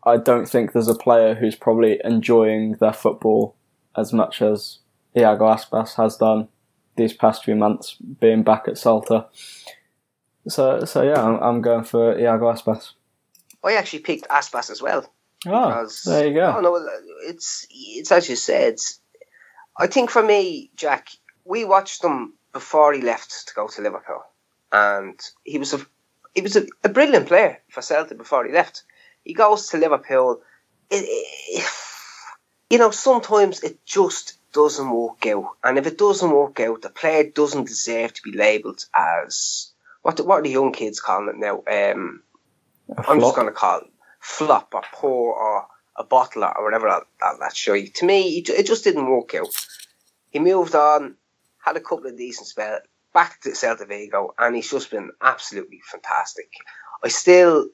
I don't think there's a player who's probably enjoying their football as much as Iago Aspas has done these past few months, being back at Celta. So, so yeah, I'm, I'm going for Iago Aspas. I actually picked Aspas as well. Oh, because, there you go. Oh, no, it's it's as you said. I think for me, Jack, we watched them before he left to go to Liverpool, and he was a he was a, a brilliant player for Celtic before he left. He goes to Liverpool. It, it, you know, sometimes it just doesn't work out, and if it doesn't work out, the player doesn't deserve to be labelled as what the, what are the young kids calling it now? Um, I'm just going to call it flop or poor or a bottler or whatever that, that, that show you. To me, it, it just didn't work out. He moved on had a couple of decent spells, back to Celta Vigo, and he's just been absolutely fantastic. I still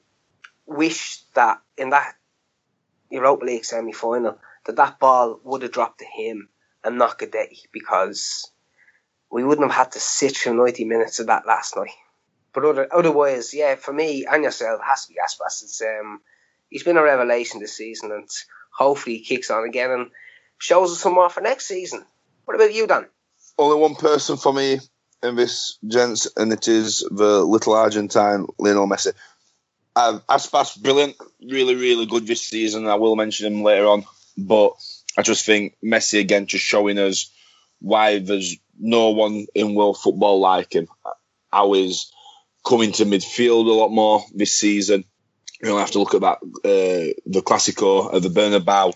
wish that in that Europa League semi final that that ball would have dropped to him and not Guidetti because we wouldn't have had to sit through 90 minutes of that last night. But other, otherwise, yeah, for me and yourself, it has to be Aspas. It's, um, he's been a revelation this season and hopefully he kicks on again and shows us some more for next season. What about you, Dan? Only one person for me in this, gents, and it is the little Argentine Lionel Messi. Uh, Aspas, brilliant, really, really good this season. I will mention him later on, but I just think Messi again just showing us why there's no one in world football like him. How he's coming to midfield a lot more this season. You don't have to look at that uh, the Clasico of the Bernabeu,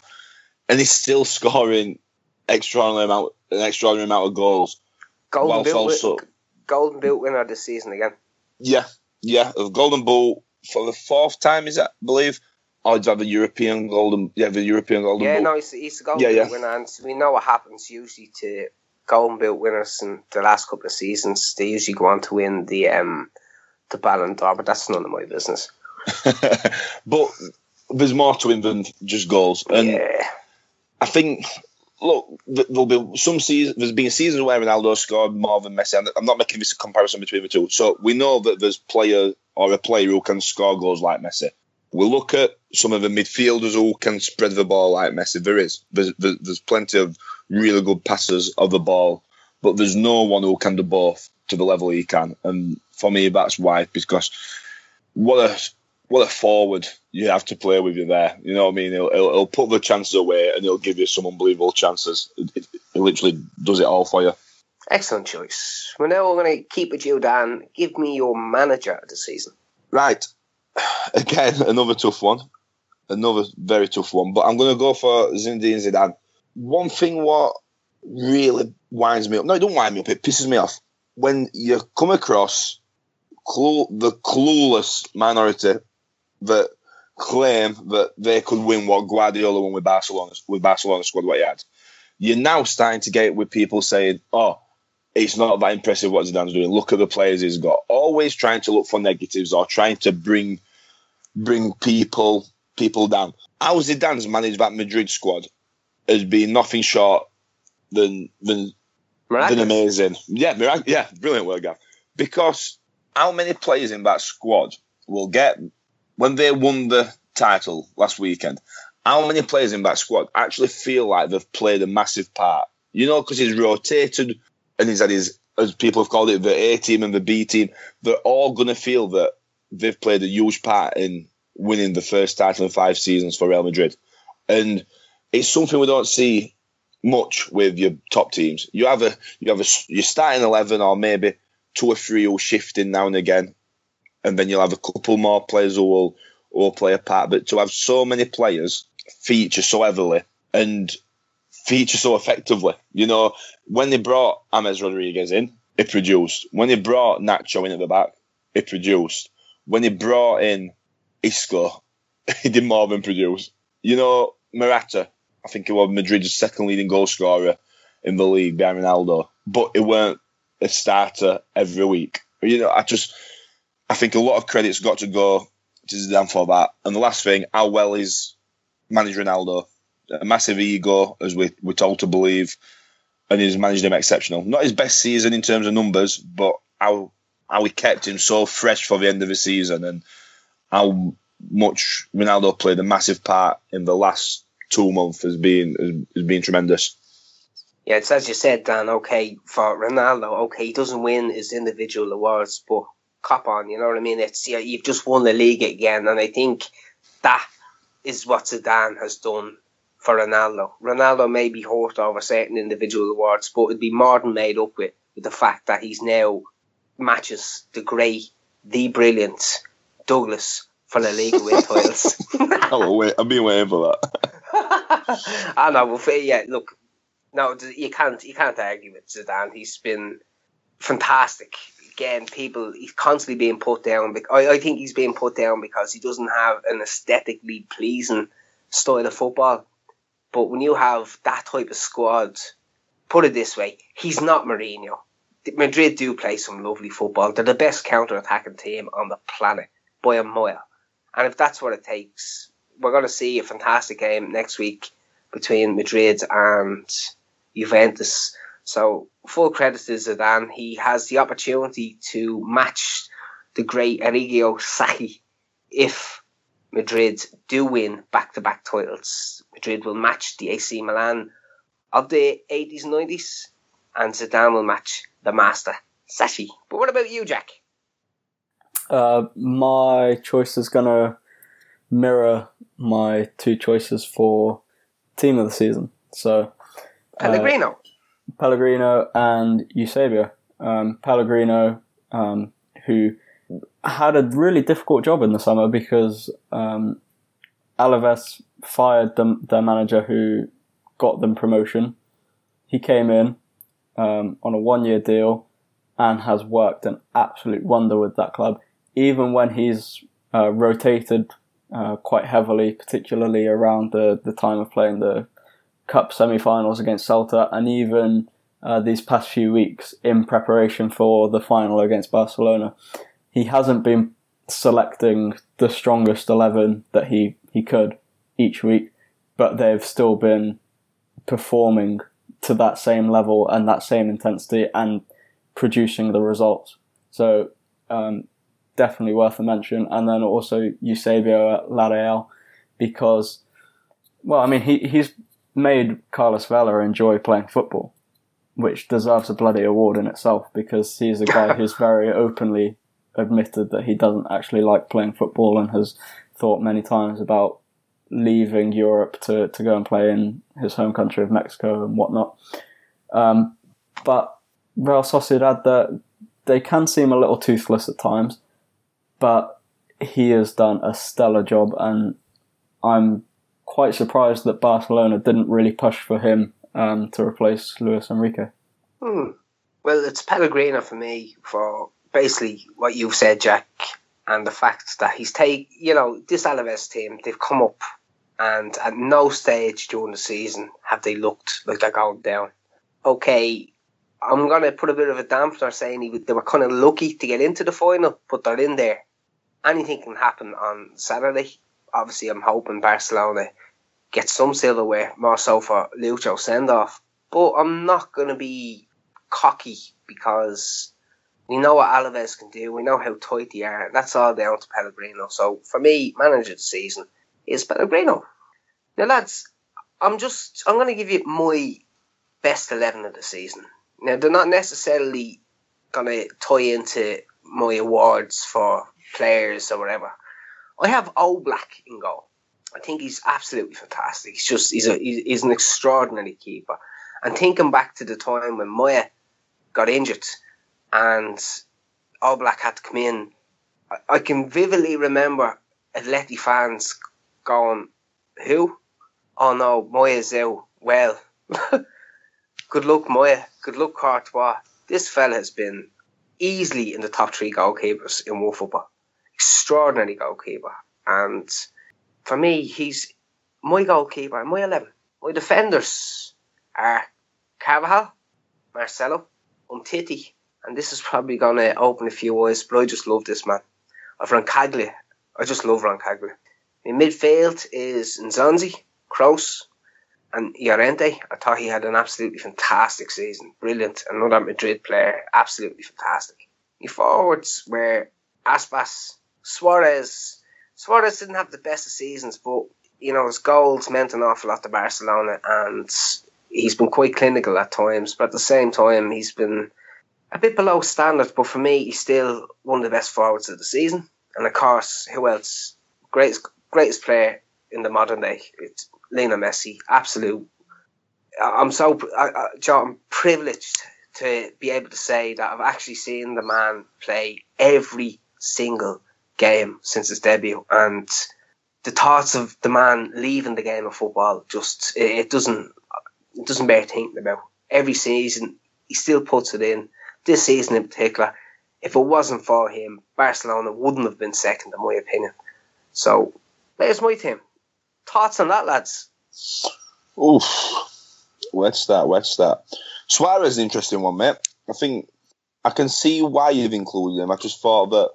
and he's still scoring extraordinary amount an extraordinary amount of goals. Golden boot, also golden boot winner this season again. yeah, yeah, a golden ball for the fourth time is that I believe. I'd have a European golden, yeah, the European golden Yeah, ball. no, he's, he's a golden Yeah, boot yeah. winner, and we know what happens usually to golden boot winners in the last couple of seasons. They usually go on to win the um the Ballon d'Or, but that's none of my business. but there's more to him than just goals, and yeah, I think. Look, there'll be some seasons. There's been seasons where Ronaldo scored more than Messi. I'm- not making this a comparison between the two. So we know that there's player or a player who can score goals like Messi. We look at some of the midfielders who can spread the ball like Messi. There is. There's, there's plenty of really good passers of the ball, but there's no one who can do both to the level he can. And for me, that's why. Because what a what a forward you have to play with you there. You know what I mean? He'll, he'll, he'll put the chances away and he'll give you some unbelievable chances. It, it, it literally does it all for you. excellent choice. Well, now we're going to keep with you, Dan. Give me your manager of the season. Right. Again, another tough one. Another very tough one. But I'm going to go for Zinedine Zidane. One thing what really winds me up. No, it don't wind me up. It pisses me off. When you come across clue, the clueless minority that claim that they could win what Guardiola won with Barcelona, with Barcelona squad what he had. You're now starting to get it with people saying, oh, it's not that impressive what Zidane's doing. Look at the players he's got. Always trying to look for negatives or trying to bring bring people people down. How Zidane's managed that Madrid squad has been nothing short than than, than amazing. Yeah, mirac- yeah, brilliant word, Gav. Because how many players in that squad will get when they won the title last weekend? How many players in that squad actually feel like they've played a massive part? You know, because he's rotated and he's had his, as people have called it, the A team and the B team. They're all going to feel that they've played a huge part in winning the first title in five seasons for Real Madrid. And it's something we don't see much with your top teams. You have a you have a your starting eleven or maybe two or three who shift in now and again, and then you'll have a couple more players who will who will play a part. But to have so many players feature so heavily and feature so effectively, you know, when they brought James Rodriguez in, it produced. When they brought Nacho in at the back, it produced. When they brought in Isco, he did more than produce. You know, Morata, I think he was Madrid's second leading goal scorer in the league behind Ronaldo, but it weren't a starter every week. You know, I just, I think a lot of credit's got to go to Zidane for that. And the last thing, how well is managed Ronaldo? A massive ego, as we, we're told to believe, and he's managed him exceptional. Not his best season in terms of numbers, but how how he kept him so fresh for the end of the season and how much Ronaldo played a massive part in the last two months has been has, has been tremendous. Yeah, it's as you said, Dan. Okay, for Ronaldo, okay, he doesn't win his individual awards, but cop on, you know what I mean? It's yeah, you've just won the league again, and I think that is what Zidane has done for Ronaldo. Ronaldo may be hurt over certain individual awards, but it'd be more than made up with with the fact that he's now matches the great, the brilliant Douglas for the league win titles. oh wait, I've been waiting for that. I know, but for- yeah, look, no, you can't you can't argue with Zidane. He's been fantastic. Again, people he's constantly being put down. I, I think he's being put down because he doesn't have an aesthetically pleasing style of football. But when you have that type of squad, put it this way, he's not Mourinho. Madrid do play some lovely football. They're the best counter-attacking team on the planet by a mile. And if that's what it takes, we're going to see a fantastic game next week between Madrid and Juventus. So full credit to Zidane. He has the opportunity to match the great Arrigo Sacchi if Madrid do win back-to-back titles. Madrid will match the AC Milan of the 80s and 90s, and Zidane will match the master Sacchi. But what about you, Jack? Uh, my choice is gonna mirror my two choices for team of the season. So uh, Pellegrino. And Eusebio. Um, Pellegrino, um, who had a really difficult job in the summer because um, Alaves fired them, their manager who got them promotion. He came in um, on a one year deal and has worked an absolute wonder with that club. Even when he's uh, rotated uh, quite heavily, particularly around the, the time of playing the Cup semi finals against Celta, and even uh, these past few weeks in preparation for the final against Barcelona, he hasn't been selecting the strongest 11 that he, he could each week, but they've still been performing to that same level and that same intensity and producing the results. So um, definitely worth a mention. And then also Eusebio at because, well, I mean, he, he's made Carlos Vela enjoy playing football, which deserves a bloody award in itself because he's a guy who's very openly admitted that he doesn't actually like playing football and has thought many times about leaving Europe to, to go and play in his home country of Mexico and whatnot. Um, but Real Sociedad, that they can seem a little toothless at times, but he has done a stellar job, and I'm quite surprised that Barcelona didn't really push for him um, to replace Luis Enrique. Hmm. Well, it's Pellegrino for me for basically what you've said, Jack, and the fact that he's take you know this Alaves team they've come up and at no stage during the season have they looked like they're going down. Okay, I'm going to put a bit of a dampener saying he, they were kind of lucky to get into the final, but they're in there. Anything can happen on Saturday. Obviously, I'm hoping Barcelona get some silverware, more so for Lucho send off. But I'm not going to be cocky because we know what Alaves can do. We know how tight they are. That's all down to Pellegrino. So for me, manager of the season is Pellegrino. Now, lads, I'm just I'm going to give you my best eleven of the season. Now they're not necessarily going to tie into my awards for players or whatever. I have Oblak in goal. I think he's absolutely fantastic. He's just he's a he's an extraordinary keeper. And thinking back to the time when Moya got injured and Oblak had to come in, I, I can vividly remember Atleti fans going, "Who? Oh no, Moya's out. Well, good luck, Moya. Good luck, Courtois. This fella has been easily in the top three goalkeepers in world football. Extraordinary goalkeeper. And for me, he's my goalkeeper, my 11. My defenders are Carvajal, Marcelo, Umtiti, and this is probably going to open a few eyes, but I just love this man. Of Roncaglia. I just love Roncaglia. In midfield is Nzonzi, Kroos, and Llorente, I thought he had an absolutely fantastic season. Brilliant. Another Madrid player. Absolutely fantastic. The forwards were Aspas, Suarez. Suarez didn't have the best of seasons, but, you know, his goals meant an awful lot to Barcelona and he's been quite clinical at times, but at the same time, he's been a bit below standard. But for me, he's still one of the best forwards of the season. And of course, who else? Greatest, greatest player in the modern day. It's Lionel Messi, absolute. I'm so I, John, I'm privileged to be able to say that I've actually seen the man play every single game since his debut, and the thoughts of the man leaving the game of football just it, doesn't it doesn't bear thinking about. Every season he still puts it in. This season in particular, if it wasn't for him, Barcelona wouldn't have been second, in my opinion. So there's my team. Thoughts on that, lads? Oof. What's that? What's that? Suarez is an interesting one, mate. I think I can see why you've included him. I just thought that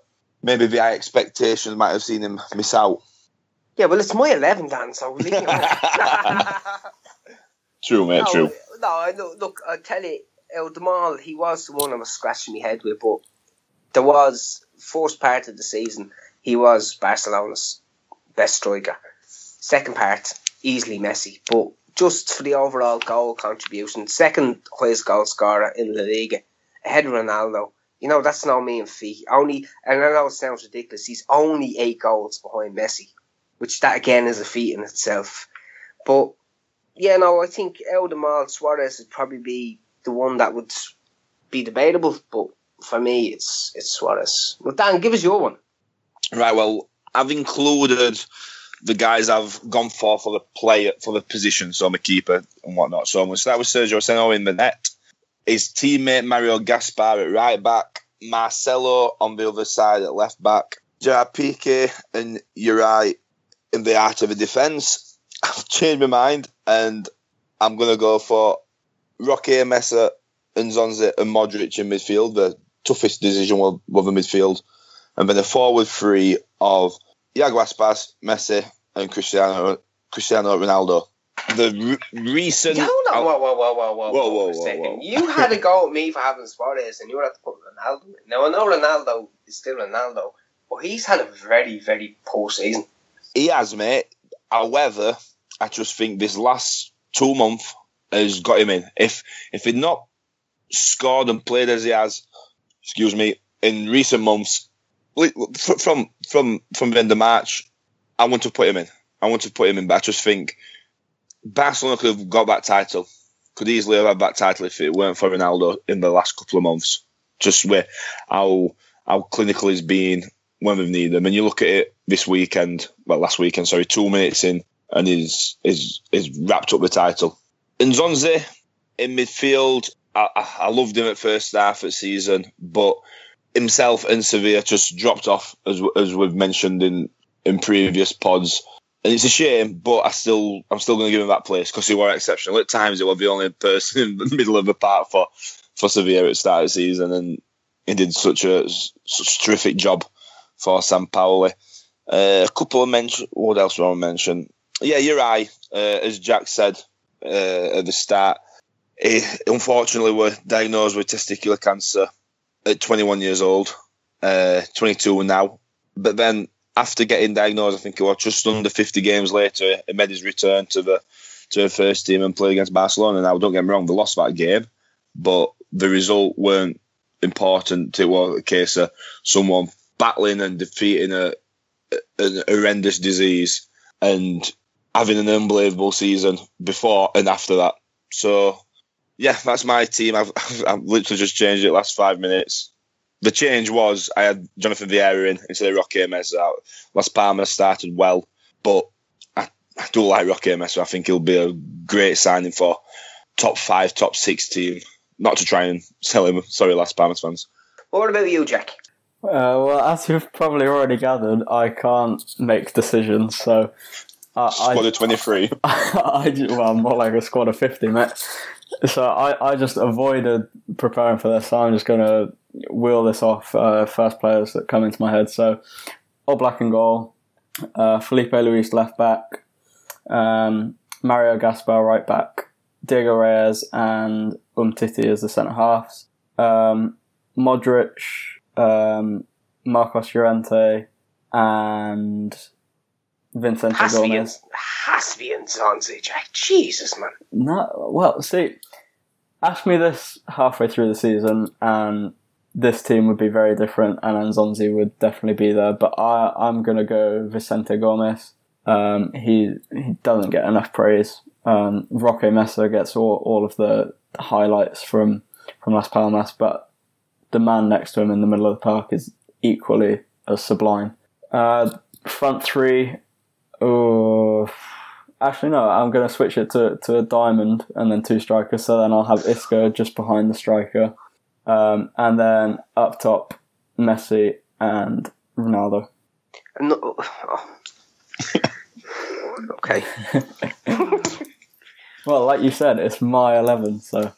maybe the high expectations might have seen him miss out. Yeah, well, it's my 11, Dan, so True, mate, no, true. No, look, look, I tell you, El Damal, he was the one I was scratching my head with, but there was, first part of the season, he was Barcelona's best striker. Second part, easily Messi, but just for the overall goal contribution, second highest goal scorer in La Liga, ahead of Ronaldo. You know, that's not me and feat. Only, and I know it sounds ridiculous, he's only eight goals behind Messi, which that again is a feat in itself. But, yeah, no, I think El Damal Suarez would probably be the one that would be debatable, but for me, it's it's Suarez. Well, Dan, give us your one. Right, well, I've included the guys I've gone for for the play for the position, so I'm a keeper and whatnot. So I'm going to start Sergio Asenjo in the net. His teammate Mario Gaspar at right back, Marcelo on the other side at left back, Gerard Piqué and Uri in the art of a defence. I've changed my mind and I'm going to go for Roque Mesa and Nzonzi and Modric in midfield, the toughest decision of the midfield. And then a forward three of Iago Aspas, Messi, and Cristiano Cristiano Ronaldo. The re- recent. Hold on, whoa, whoa, whoa, whoa, whoa, Whoa, whoa, whoa, a whoa. You had to go at me for having Suarez, and you had to put Ronaldo in. Now I know Ronaldo is still Ronaldo, but he's had a very, very poor season. He has, mate. However, I just think this last two months has got him in. If if he'd not scored and played as he has, excuse me, in recent months, li- fr- from from from the end of March, I want to put him in. I want to put him in, but I just think Barcelona could have got that title. Could easily have had that title if it weren't for Ronaldo in the last couple of months. Just where how how clinical he's been when we've needed him. And you look at it this weekend, well, last weekend, sorry, two minutes in, and he's he's, he's wrapped up the title. And Nzonzi in midfield, I, I, I loved him at first half of the season, but himself and Sevilla just dropped off, as as we've mentioned in in previous pods. And it's a shame, but I still, I'm still going to give him that place because he were exceptional. At times, he was the only person in the middle of the park for for Sevilla at the start of the season, and he did such a such a terrific job for Sampaoli. Uh, a couple of mention. What else do I want to mention? Yeah, you're right. Uh, as Jack said uh, at the start, he unfortunately were diagnosed with testicular cancer at 21 years old, uh, 22 now. But then after getting diagnosed, I think it was just under 50 games later, he made his return to the to the first team and played against Barcelona. Now, don't get me wrong, they lost that game, but the result weren't important. It was a case of someone battling and defeating a an horrendous disease and having an unbelievable season before and after that. So, yeah, that's my team. I've, I've literally just changed it last five minutes. The change was I had Jonathan Viera in instead of Roque Mesa out. Las Palmas started well, but I, I do like Roque Mesa. So I think he'll be a great signing for top five, top six team. Not to try and sell him. Sorry, Las Palmas fans. What about you, Jack? Uh, well, as you've probably already gathered, I can't make decisions, so I, Squad I, of 23. I ju- well, more like a squad of 50, mate. So I, I just avoided preparing for this, so I'm just going to wheel this off uh, first players that come into my head. So, Oblak and goal, uh, Filipe Luis left back, um, Mario Gaspar right back, Diego Reyes and Umtiti as the centre halves, um, Modric, um, Marcos Llorente, and Vincent Has to be in, Gomez. has to be in Nzonzi, Jack. Jesus, man. No, well, see, ask me this halfway through the season, and this team would be very different, and Nzonzi would definitely be there. But I, I'm going to go Vicente Gomez. Um, he he doesn't get enough praise. Um, Roque Mesa gets all, all of the highlights from from Las Palmas, but the man next to him in the middle of the park is equally as sublime. Uh, front three, oh, actually no, I'm going to switch it to, to a diamond and then two strikers. So then I'll have Isco just behind the striker, um, and then up top Messi and Ronaldo. No, oh. okay. Well, like you said, it's my eleven, so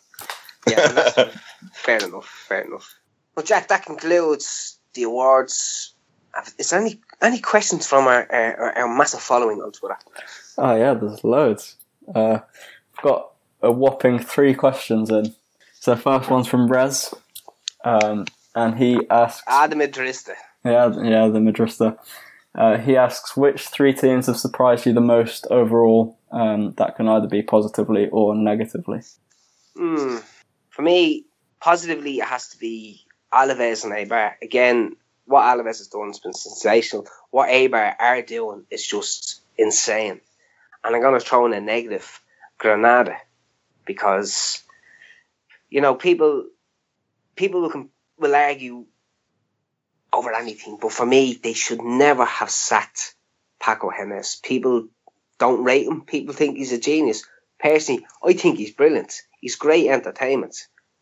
Yeah, that's- fair enough. Fair enough. Well, Jack, that concludes the awards. Is there any any questions from our our, our massive following on Twitter? oh yeah, there's loads. Uh, I've got a whopping three questions in. So the first one's from Rez, um, and he asks. Ah, the Madrista. Yeah, yeah, the Madrista. Uh, he asks which three teams have surprised you the most overall. Um, that can either be positively or negatively. Hmm. For me, positively, it has to be Alaves and Eibar. Again, what Alaves has done has been sensational. What Eibar are doing is just insane. And I'm going to throw in a negative, Granada, because you know people people will, will argue over anything, but for me, they should never have sacked Paco Jémez. People don't rate him. People think he's a genius. Personally, I think he's brilliant. He's great entertainment.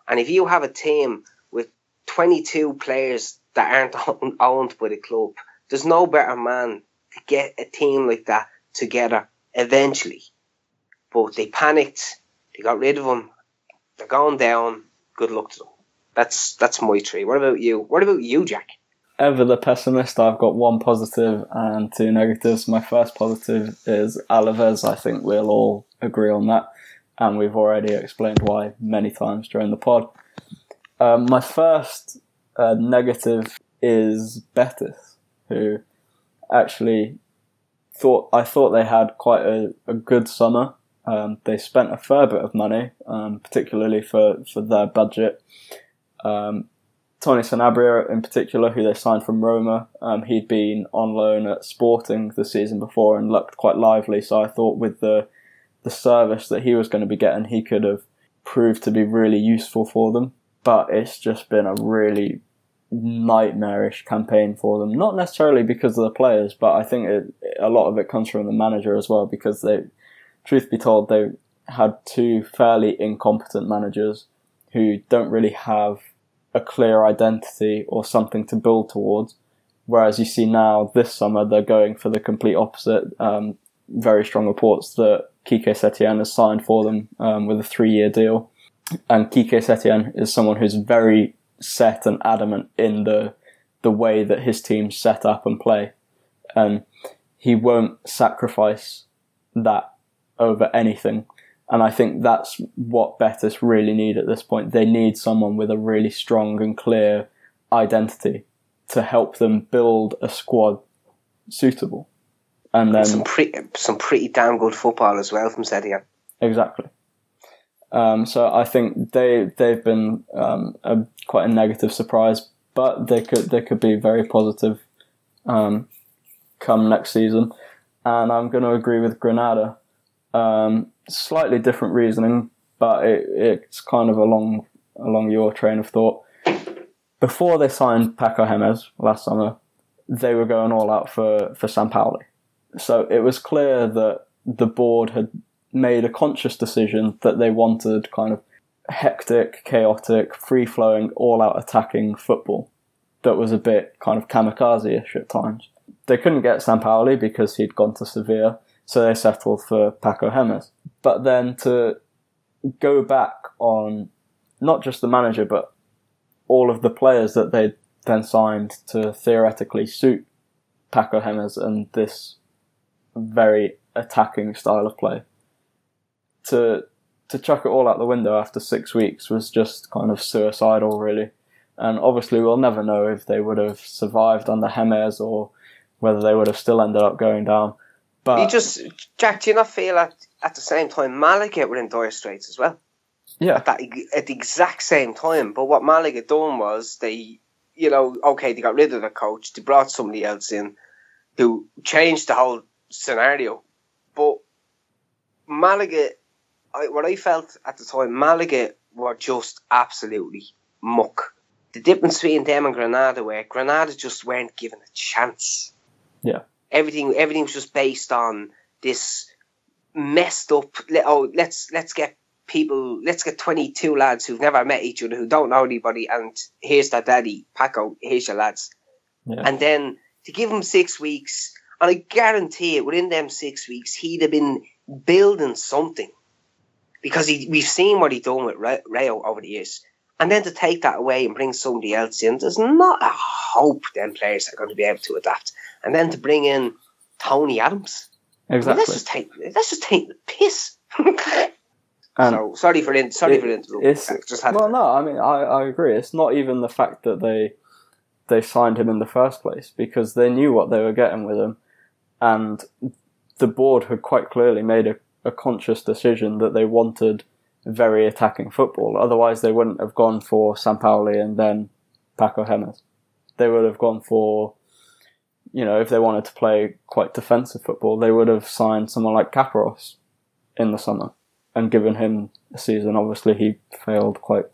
And if you have a team with 22 players that aren't owned by the club, there's no better man to get a team like that together eventually. But they panicked, they got rid of him, they're going down. Good luck to them. That's that's my tree. What about you? What about you, Jack? Ever the pessimist, I've got one positive and two negatives. My first positive is Alaves. I think we'll all agree on that, and we've already explained why many times during the pod. Um, my first uh, negative is Betis, who actually thought I thought they had quite a, a good summer. Um, they spent a fair bit of money, um, particularly for, for their budget. Um, Tony Sanabria, in particular, who they signed from Roma, um, he'd been on loan at Sporting the season before and looked quite lively. So I thought with the the service that he was going to be getting, he could have proved to be really useful for them. But it's just been a really nightmarish campaign for them. Not necessarily because of the players, but I think it, a lot of it comes from the manager as well. Because they, truth be told, they had two fairly incompetent managers who don't really have a clear identity or something to build towards. Whereas you see now this summer they're going for the complete opposite. Um, very strong reports that Quique Setien has signed for them um, with a three-year deal, and Quique Setien is someone who's very set and adamant in the the way that his team set up and play, and he won't sacrifice that over anything. And I think that's what Betis really need at this point. They need someone with a really strong and clear identity to help them build a squad suitable. And then some pretty some pretty damn good football as well from Setien. Exactly. Um, so I think they they've been um, a, quite a negative surprise, but they could they could be very positive um, come next season. And I'm going to agree with Granada. Um, slightly different reasoning, but it, it's kind of along along your train of thought. Before they signed Paco Jémez last summer, they were going all out for for Sampaoli. So it was clear that the board had made a conscious decision that they wanted kind of hectic, chaotic, free flowing, all out attacking football that was a bit kind of kamikaze ish at times. They couldn't get Sampaoli because he'd gone to Sevilla, so they settled for Paco Jémez. But then to go back on not just the manager, but all of the players that they'd then signed to theoretically suit Paco Jémez and this very attacking style of play to to chuck it all out the window after six weeks was just kind of suicidal, really. And obviously, we'll never know if they would have survived under Jémez or whether they would have still ended up going down. But you just, Jack, do you not feel at at the same time Malaga were in dire straits as well? Yeah. At, that, at the exact same time. But what Malaga done was they, you know, okay, they got rid of the coach, they brought somebody else in who changed the whole scenario. But Malaga I, what I felt at the time, Malaga were just absolutely muck. The difference between them and Granada, were Granada just weren't given a chance. Yeah. Everything, everything was just based on this messed up. Oh, let's let's get people. Let's get twenty two lads who've never met each other, who don't know anybody, and here's their daddy, Paco. Here's your lads. Yeah. And then to give him six weeks, and I guarantee it, within them six weeks, he'd have been building something because he, we've seen what he done with Rayo over the years. And then to take that away and bring somebody else in, there's not a hope then players are going to be able to adapt. And then to bring in Tony Adams. Exactly. I mean, let's just take let's just take the piss. so sorry for in, sorry it, for interrupting. Well, to. no, I mean I, I agree. It's not even the fact that they they signed him in the first place because they knew what they were getting with him, and the board had quite clearly made a a conscious decision that they wanted very attacking football. Otherwise, they wouldn't have gone for Sampaoli and then Paco Jémez. They would have gone for, you know, if they wanted to play quite defensive football, they would have signed someone like Caparros in the summer and given him a season. Obviously, he failed quite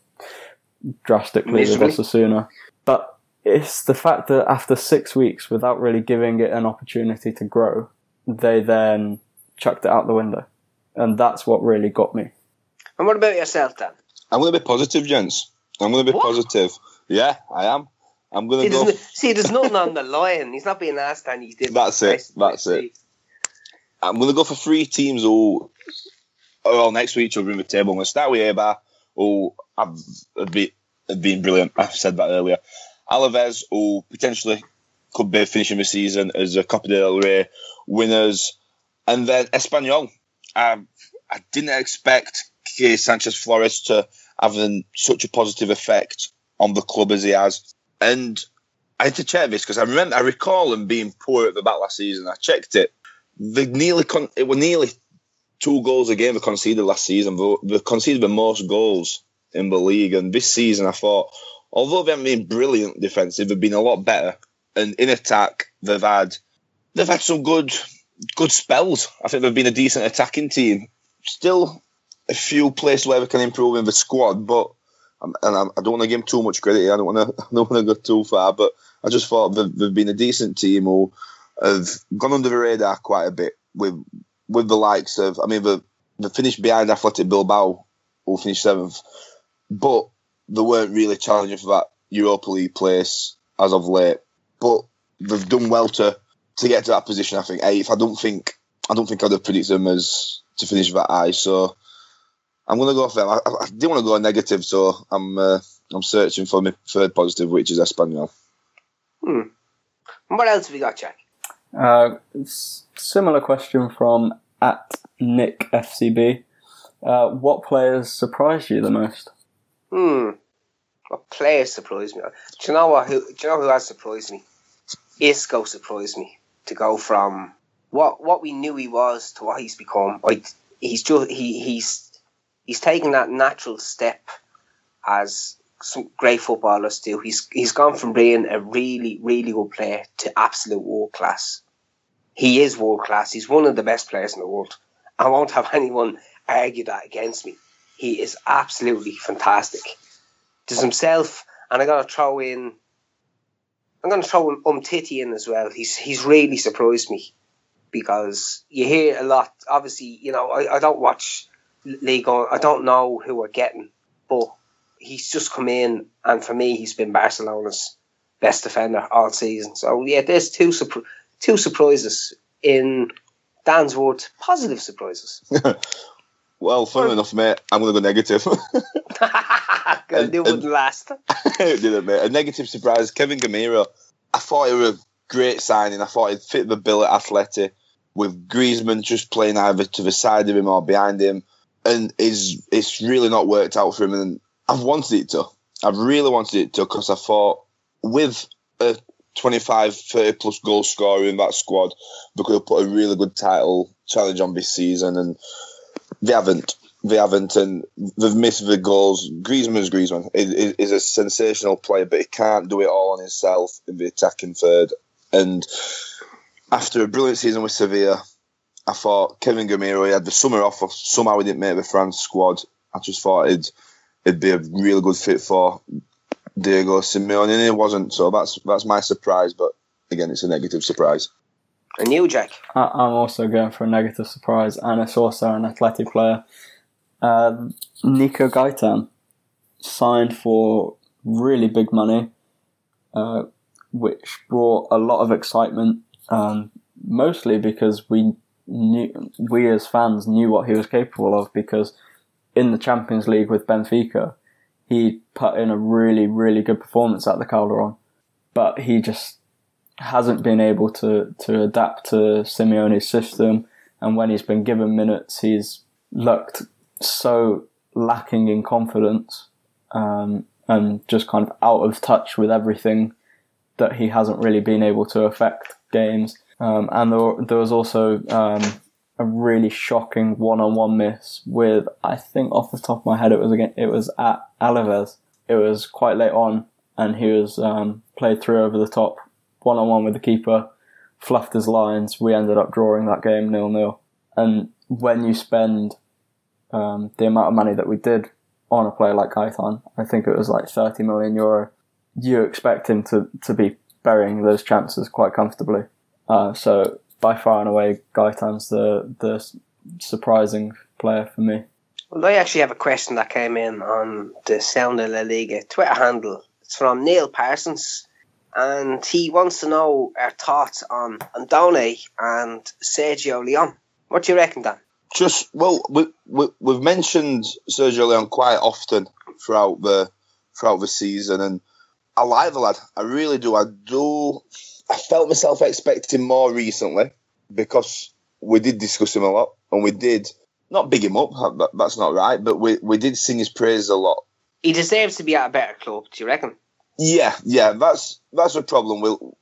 drastically with Osasuna. But it's the fact that after six weeks, without really giving it an opportunity to grow, they then chucked it out the window and that's what really got me. And what about yourself, Dan? I'm going to be positive, gents. I'm going to be What? positive. Yeah, I am. I'm going See to go. there's, no- see, there's nothing on the line. He's not being asked and he did. That's it, that's it. I'm going to go for three teams who are all next week to each other in the table. I'm going to start with Eibar, who have, have, been, have been brilliant. I've said that earlier. Alaves, who potentially could be finishing the season as a Copa del Rey winners. And then Espanyol. Um, I didn't expect Quique Sanchez Flores to have such a positive effect on the club as he has. And I had to check this because I remember I recall him being poor at the back last season. I checked it. They nearly con- it were nearly two goals a game they conceded last season. They conceded the most goals in the league. And this season, I thought, although they haven't been brilliant defensive, they've been a lot better. And in attack, they've had they've had some good good spells. I think they've been a decent attacking team. Still a few places where we can improve in the squad, but and I, don't want to give them too much credit. I don't want to. I don't want to go too far, but I just thought they've, they've been a decent team who have gone under the radar quite a bit with with the likes of. I mean, they they finished behind Athletic Bilbao, who finished seventh, but they weren't really challenging for that Europa League place as of late. But they've done well to to get to that position. I think eighth. I don't think I don't think I'd have predicted them as to finish that high. So I'm going to go for them. I, I, I didn't want to go negative, so I'm uh, I'm searching for my third positive, which is Espanyol. Hmm. And what else have we got, Jack? Uh, similar question from at Nick FCB. Uh, what players surprised you the most? Hmm. What players surprised me? Do you know what? Who, do you know who has surprised me? Isco surprised me to go from what what we knew he was to what he's become. He's just he he's he's taken that natural step as some great footballers do. He's he's gone from being a really really good player to absolute world class. He is world class. He's one of the best players in the world. I won't have anyone argue that against me. He is absolutely fantastic. There's himself, and I'm gonna throw in. I'm gonna throw in Umtiti in as well. He's he's really surprised me because you hear a lot. Obviously, you know I, I don't watch league. I don't know who we're getting, but he's just come in, and for me, he's been Barcelona's best defender all season. So yeah, there's two surpri- two surprises in Dan's words, positive surprises. Well, funny enough, mate, I'm going to go negative. Good, it wouldn't last. Didn't mate? A negative surprise. Kevin Gameiro. I thought he was a great signing. I thought he'd fit the bill at Atleti with Griezmann just playing either to the side of him or behind him, and is it's really not worked out for him. And I've wanted it to. I've really wanted it to because I thought with a 25, 30 plus goal scorer in that squad, they could have put a really good title challenge on this season, and they haven't. They haven't, and they've missed the goals. Griezmann's Griezmann is, is, is a sensational player, but he can't do it all on himself in the attacking third. And after a brilliant season with Sevilla, I thought Kevin Gameiro, he had the summer off, or somehow he didn't make the France squad. I just thought it'd, it'd be a really good fit for Diego Simeone, and it wasn't. So that's that's my surprise, but again, it's a negative surprise. And you, Jack? I- I'm also going for a negative surprise, and it's also an athletic player. Uh, Nico Gaitan signed for really big money, uh, which brought a lot of excitement. Um, mostly because we knew, we as fans knew what he was capable of. Because in the Champions League with Benfica, he put in a really, really good performance at the Calderon, but he just hasn't been able to, to adapt to Simeone's system. And when he's been given minutes, he's looked so lacking in confidence um, and just kind of out of touch with everything that he hasn't really been able to affect games. Um, and there, there was also um, a really shocking one-on-one miss with, I think off the top of my head, it was again, it was at Alaves. It was quite late on, and he was um, played through over the top, one-on-one with the keeper, fluffed his lines. We ended up drawing that game nil-nil. And when you spend um, the amount of money that we did on a player like Gaitan, I think it was like 30 million euro, you expect him to, to be burying those chances quite comfortably. Uh, so by far and away, Gaitan's the, the surprising player for me. Well, I actually have a question that came in on the Sound of La Liga Twitter handle. It's from Neil Parsons, and he wants to know our thoughts on Andone and Sergio Leon. What do you reckon, Dan? Just well, we, we we've mentioned Sergio Leon quite often throughout the throughout the season, and I like the lad. I really do. I do. I felt myself expecting more recently because we did discuss him a lot, and we did not big him up. That, that's not right, but we we did sing his praises a lot. He deserves to be at a better club. Do you reckon? Yeah, yeah. That's that's a problem. We'll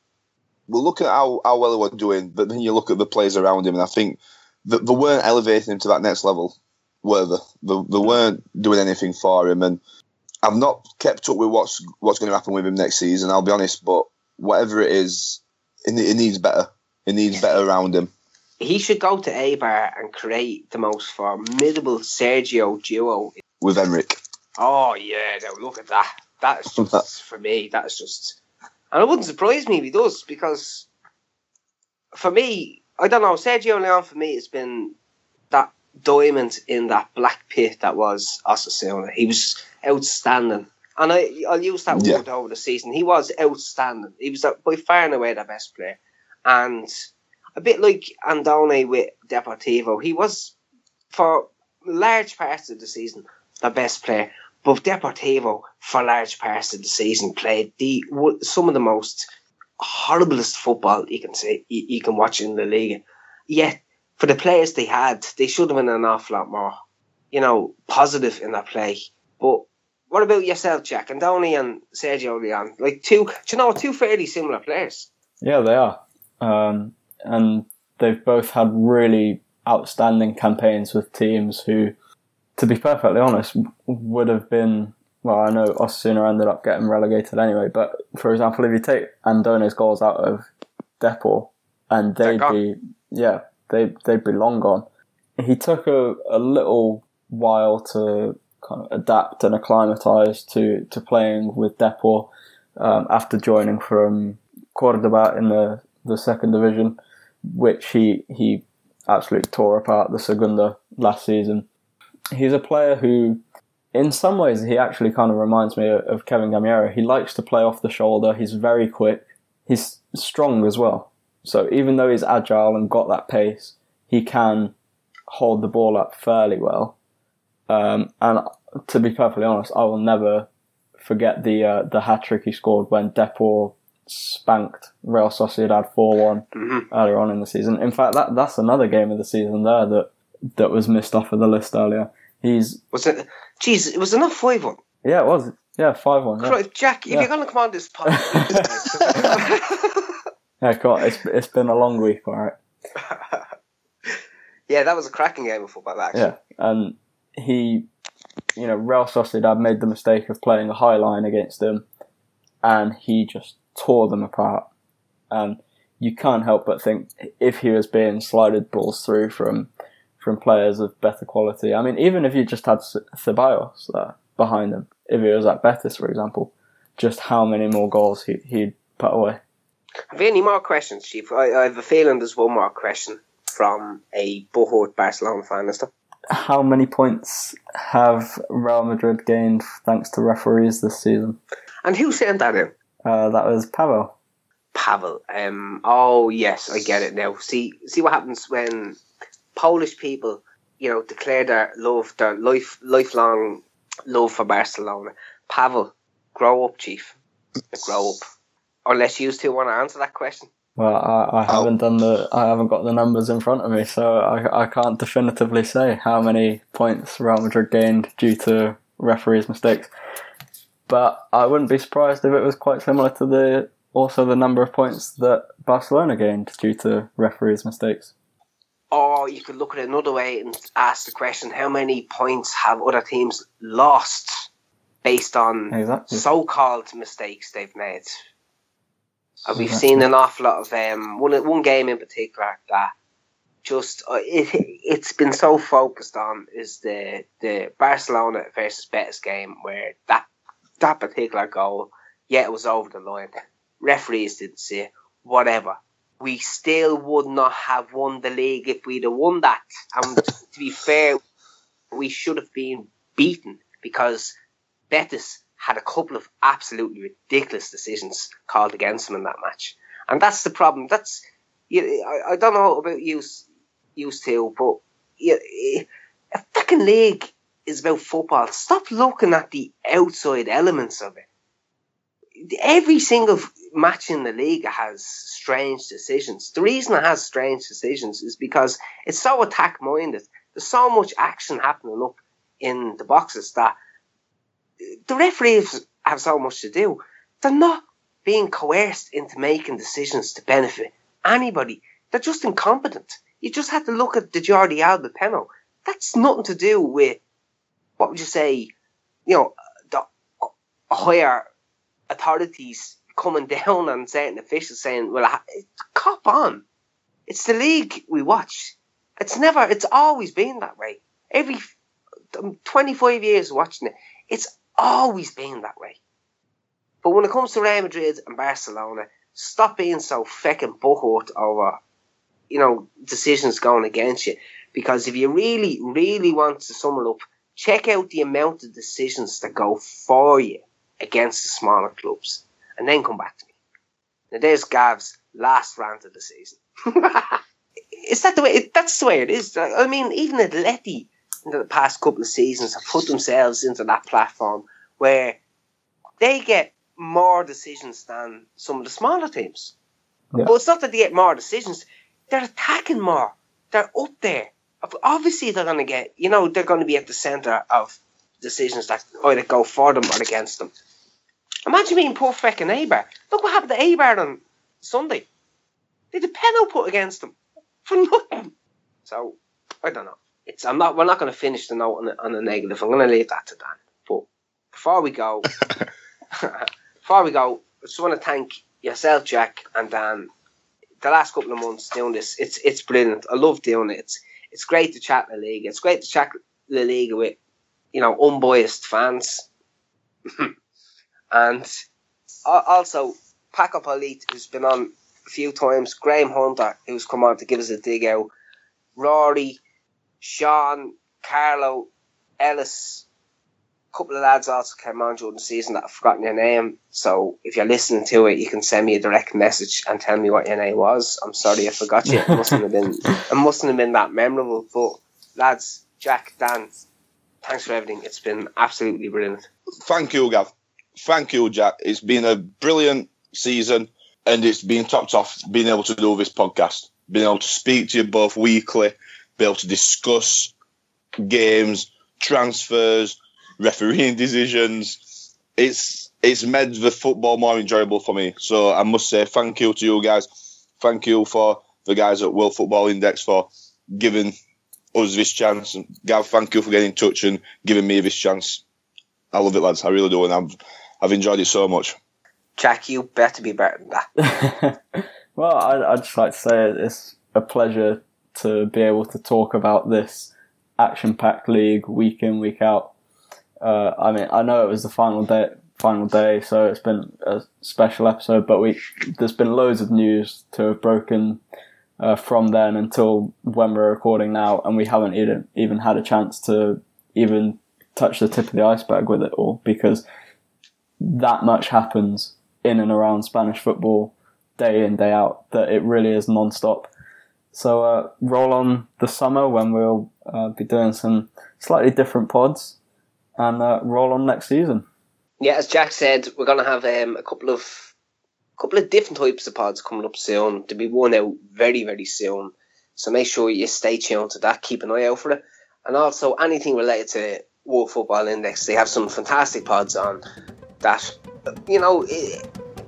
we'll look at how, how well he was doing, but then you look at the players around him, and I think that they weren't elevating him to that next level, were they? They, they weren't doing anything for him, and I've not kept up with what's what's going to happen with him next season. I'll be honest, but whatever it is, it, it needs better. It needs better around him. He should go to Eibar and create the most formidable Sergio duo. with Enrich. Oh yeah, now look at that. That's just for me. That's just, and it wouldn't surprise me if he does because, for me, I don't know. Sergio Leon for me has been that diamond in that black pit that was Osasuna. He was outstanding, and I I'll use that Yeah. word over the season. He was outstanding. He was uh, by far and away the best player, and a bit like Andone with Deportivo, he was for large parts of the season the best player. But Deportivo, for large parts of the season, played the some of the most horriblest football you can see you, you can watch in the league. Yet, for the players they had, they should have been an awful lot more, you know, positive in their play. But what about yourself, Jack? Andone and Sergio Leon, like two, you know, two fairly similar players. Yeah, they are. Um, and they've both had really outstanding campaigns with teams who, to be perfectly honest, would have been. Well, I know Osasuna ended up getting relegated anyway, but for example, if you take Andone's goals out of Depor, and they'd be, yeah, they they'd be long gone. He took a, a little while to kind of adapt and acclimatise to, to playing with Depor um, after joining from Cordoba in the, the second division, which he he absolutely tore apart the Segunda last season. He's a player who, in some ways, he actually kind of reminds me of, Kevin Gameiro. He likes to play off the shoulder. He's very quick. He's strong as well. So even though he's agile and got that pace, he can hold the ball up fairly well. Um, and to be perfectly honest, I will never forget the uh, the hat trick he scored when Depor spanked Real Sociedad four one Mhm. earlier on in the season. In fact, that that's another game of the season there that that was missed off of the list earlier. He's Was it? Jeez, it was enough five one. yeah, it was yeah five one. Yeah. Jack, if Yeah. you're going to come on this podcast, yeah, it's it's been a long week, all right. yeah, that was a cracking game of football. Actually, Yeah, and he, you know, Real Sociedad made the mistake of playing a high line against them, and he just tore them apart. And you can't help but think if he was being slided balls through from from players of better quality. I mean, even if you just had Ce- Ceballos there behind him, if he was at Betis, for example, just how many more goals he, he'd put away. Have you any more questions, Chief? I, I have a feeling there's one more question from a Bohort Barcelona fan. Is there? How many points have Real Madrid gained thanks to referees this season? And who sent that in? Uh, that was Pavel. Pavel. Um, oh yes, I get it now. See, see what happens when Polish people, you know, declare their love, their life, lifelong love for Barcelona. Pavel, grow up, chief. Grow up. Unless you two want to answer that question. Well, I, I haven't done the, I haven't got the numbers in front of me, so I, I can't definitively say how many points Real Madrid gained due to referees' mistakes. But I wouldn't be surprised if it was quite similar to the also the number of points that Barcelona gained due to referees' mistakes. Or you could look at it another way and ask the question: How many points have other teams lost based on Exactly. so-called mistakes they've made? And we've Exactly. seen an awful lot of um, one one game in particular that just uh, it it's been so focused on is the the Barcelona versus Betis game where that that particular goal, yeah, it was over the line. Referees didn't see it. Whatever. We still would not have won the league if we'd have won that. And to be fair, we should have been beaten because Betis had a couple of absolutely ridiculous decisions called against them in that match, and that's the problem. That's you, I, I don't know about you, used to, but you, eh, a fucking league is about football. Stop looking at the outside elements of it. Every single match in the league has strange decisions. The reason it has strange decisions is because it's so attack minded. There's so much action happening up in the boxes that the referees have so much to do. They're not being coerced into making decisions to benefit anybody. They're just incompetent. You just have to look at the Jordi Alba panel. That's nothing to do with what would you say, you know, the higher authorities coming down on certain officials saying, "Well, cop on." It's the league we watch. It's never. It's always been that way. Every um, twenty five years watching it, it's always been that way. But when it comes to Real Madrid and Barcelona, stop being so fucking butthurt over, you know, decisions going against you. Because if you really, really want to sum it up, check out the amount of decisions that go for you against the smaller clubs, and then come back to me. Now there's Gav's last rant of the season. is that the way? that's the way it is. I mean, even Atleti in the past couple of seasons have put themselves into that platform where they get more decisions than some of the smaller teams. Yeah. But it's not that they get more decisions; they're attacking more. They're up there. Obviously, they're going to get. You know, they're going to be at the centre of decisions that either go for them or against them. Imagine being poor fucking Eibar. Look what happened to Eibar on Sunday. They had a penalty put against them for nothing. So I don't know. It's I'm not. We're not going to finish the note on a, on negative. I'm going to leave that to Dan. But before we go, before we go, I just want to thank yourself, Jack, and Dan. The last couple of months doing this, it's it's brilliant. I love doing it. It's it's great to chat the league. It's great to chat La Liga with you know unbiased fans, and also Paco Polit, who's been on a few times, Graham Hunter, who's come on to give us a dig out, Rory, Sean, Carlo, Ellis, a couple of lads also came on during the season that I've forgotten your name. So if you're listening to it, you can send me a direct message and tell me what your name was. I'm sorry I forgot you. It mustn't have been it mustn't have been that memorable. But lads, Jack, Dan, thanks for everything. It's been absolutely brilliant. Thank you, Gav. Thank you, Jack. It's been a brilliant season and it's been topped off being able to do this podcast. Being able to speak to you both weekly, be able to discuss games, transfers, refereeing decisions. It's it's made the football more enjoyable for me. So I must say thank you to you guys. Thank you for the guys at World Football Index for giving us this chance. And Gav, thank you for getting in touch and giving me this chance. I love it, lads. I really do, and I've I've enjoyed it so much. Jack, you better be better than that. well, I'd, I'd just like to say it's a pleasure to be able to talk about this action-packed league week in, week out. Uh, I mean, I know it was the final day, final day, so it's been a special episode. But we there's been loads of news to have broken uh, from then until when we're recording now, and we haven't even even had a chance to even touch the tip of the iceberg with it all because that much happens in and around Spanish football day in day out that it really is non-stop. So uh, roll on the summer when we'll uh, be doing some slightly different pods and uh, roll on next season. Yeah, as Jack said, we're going to have um, a couple of couple of different types of pods coming up soon. To be one out very very soon. So make sure you stay tuned to that. Keep an eye out for it, and also anything related to World Football Index. They have some fantastic pods on that. You know,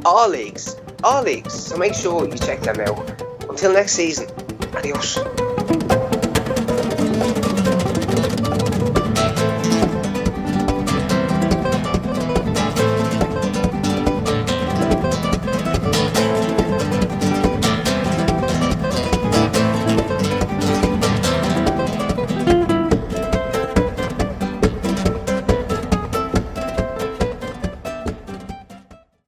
all leagues, all leagues. So make sure you check them out. Until next season, adios.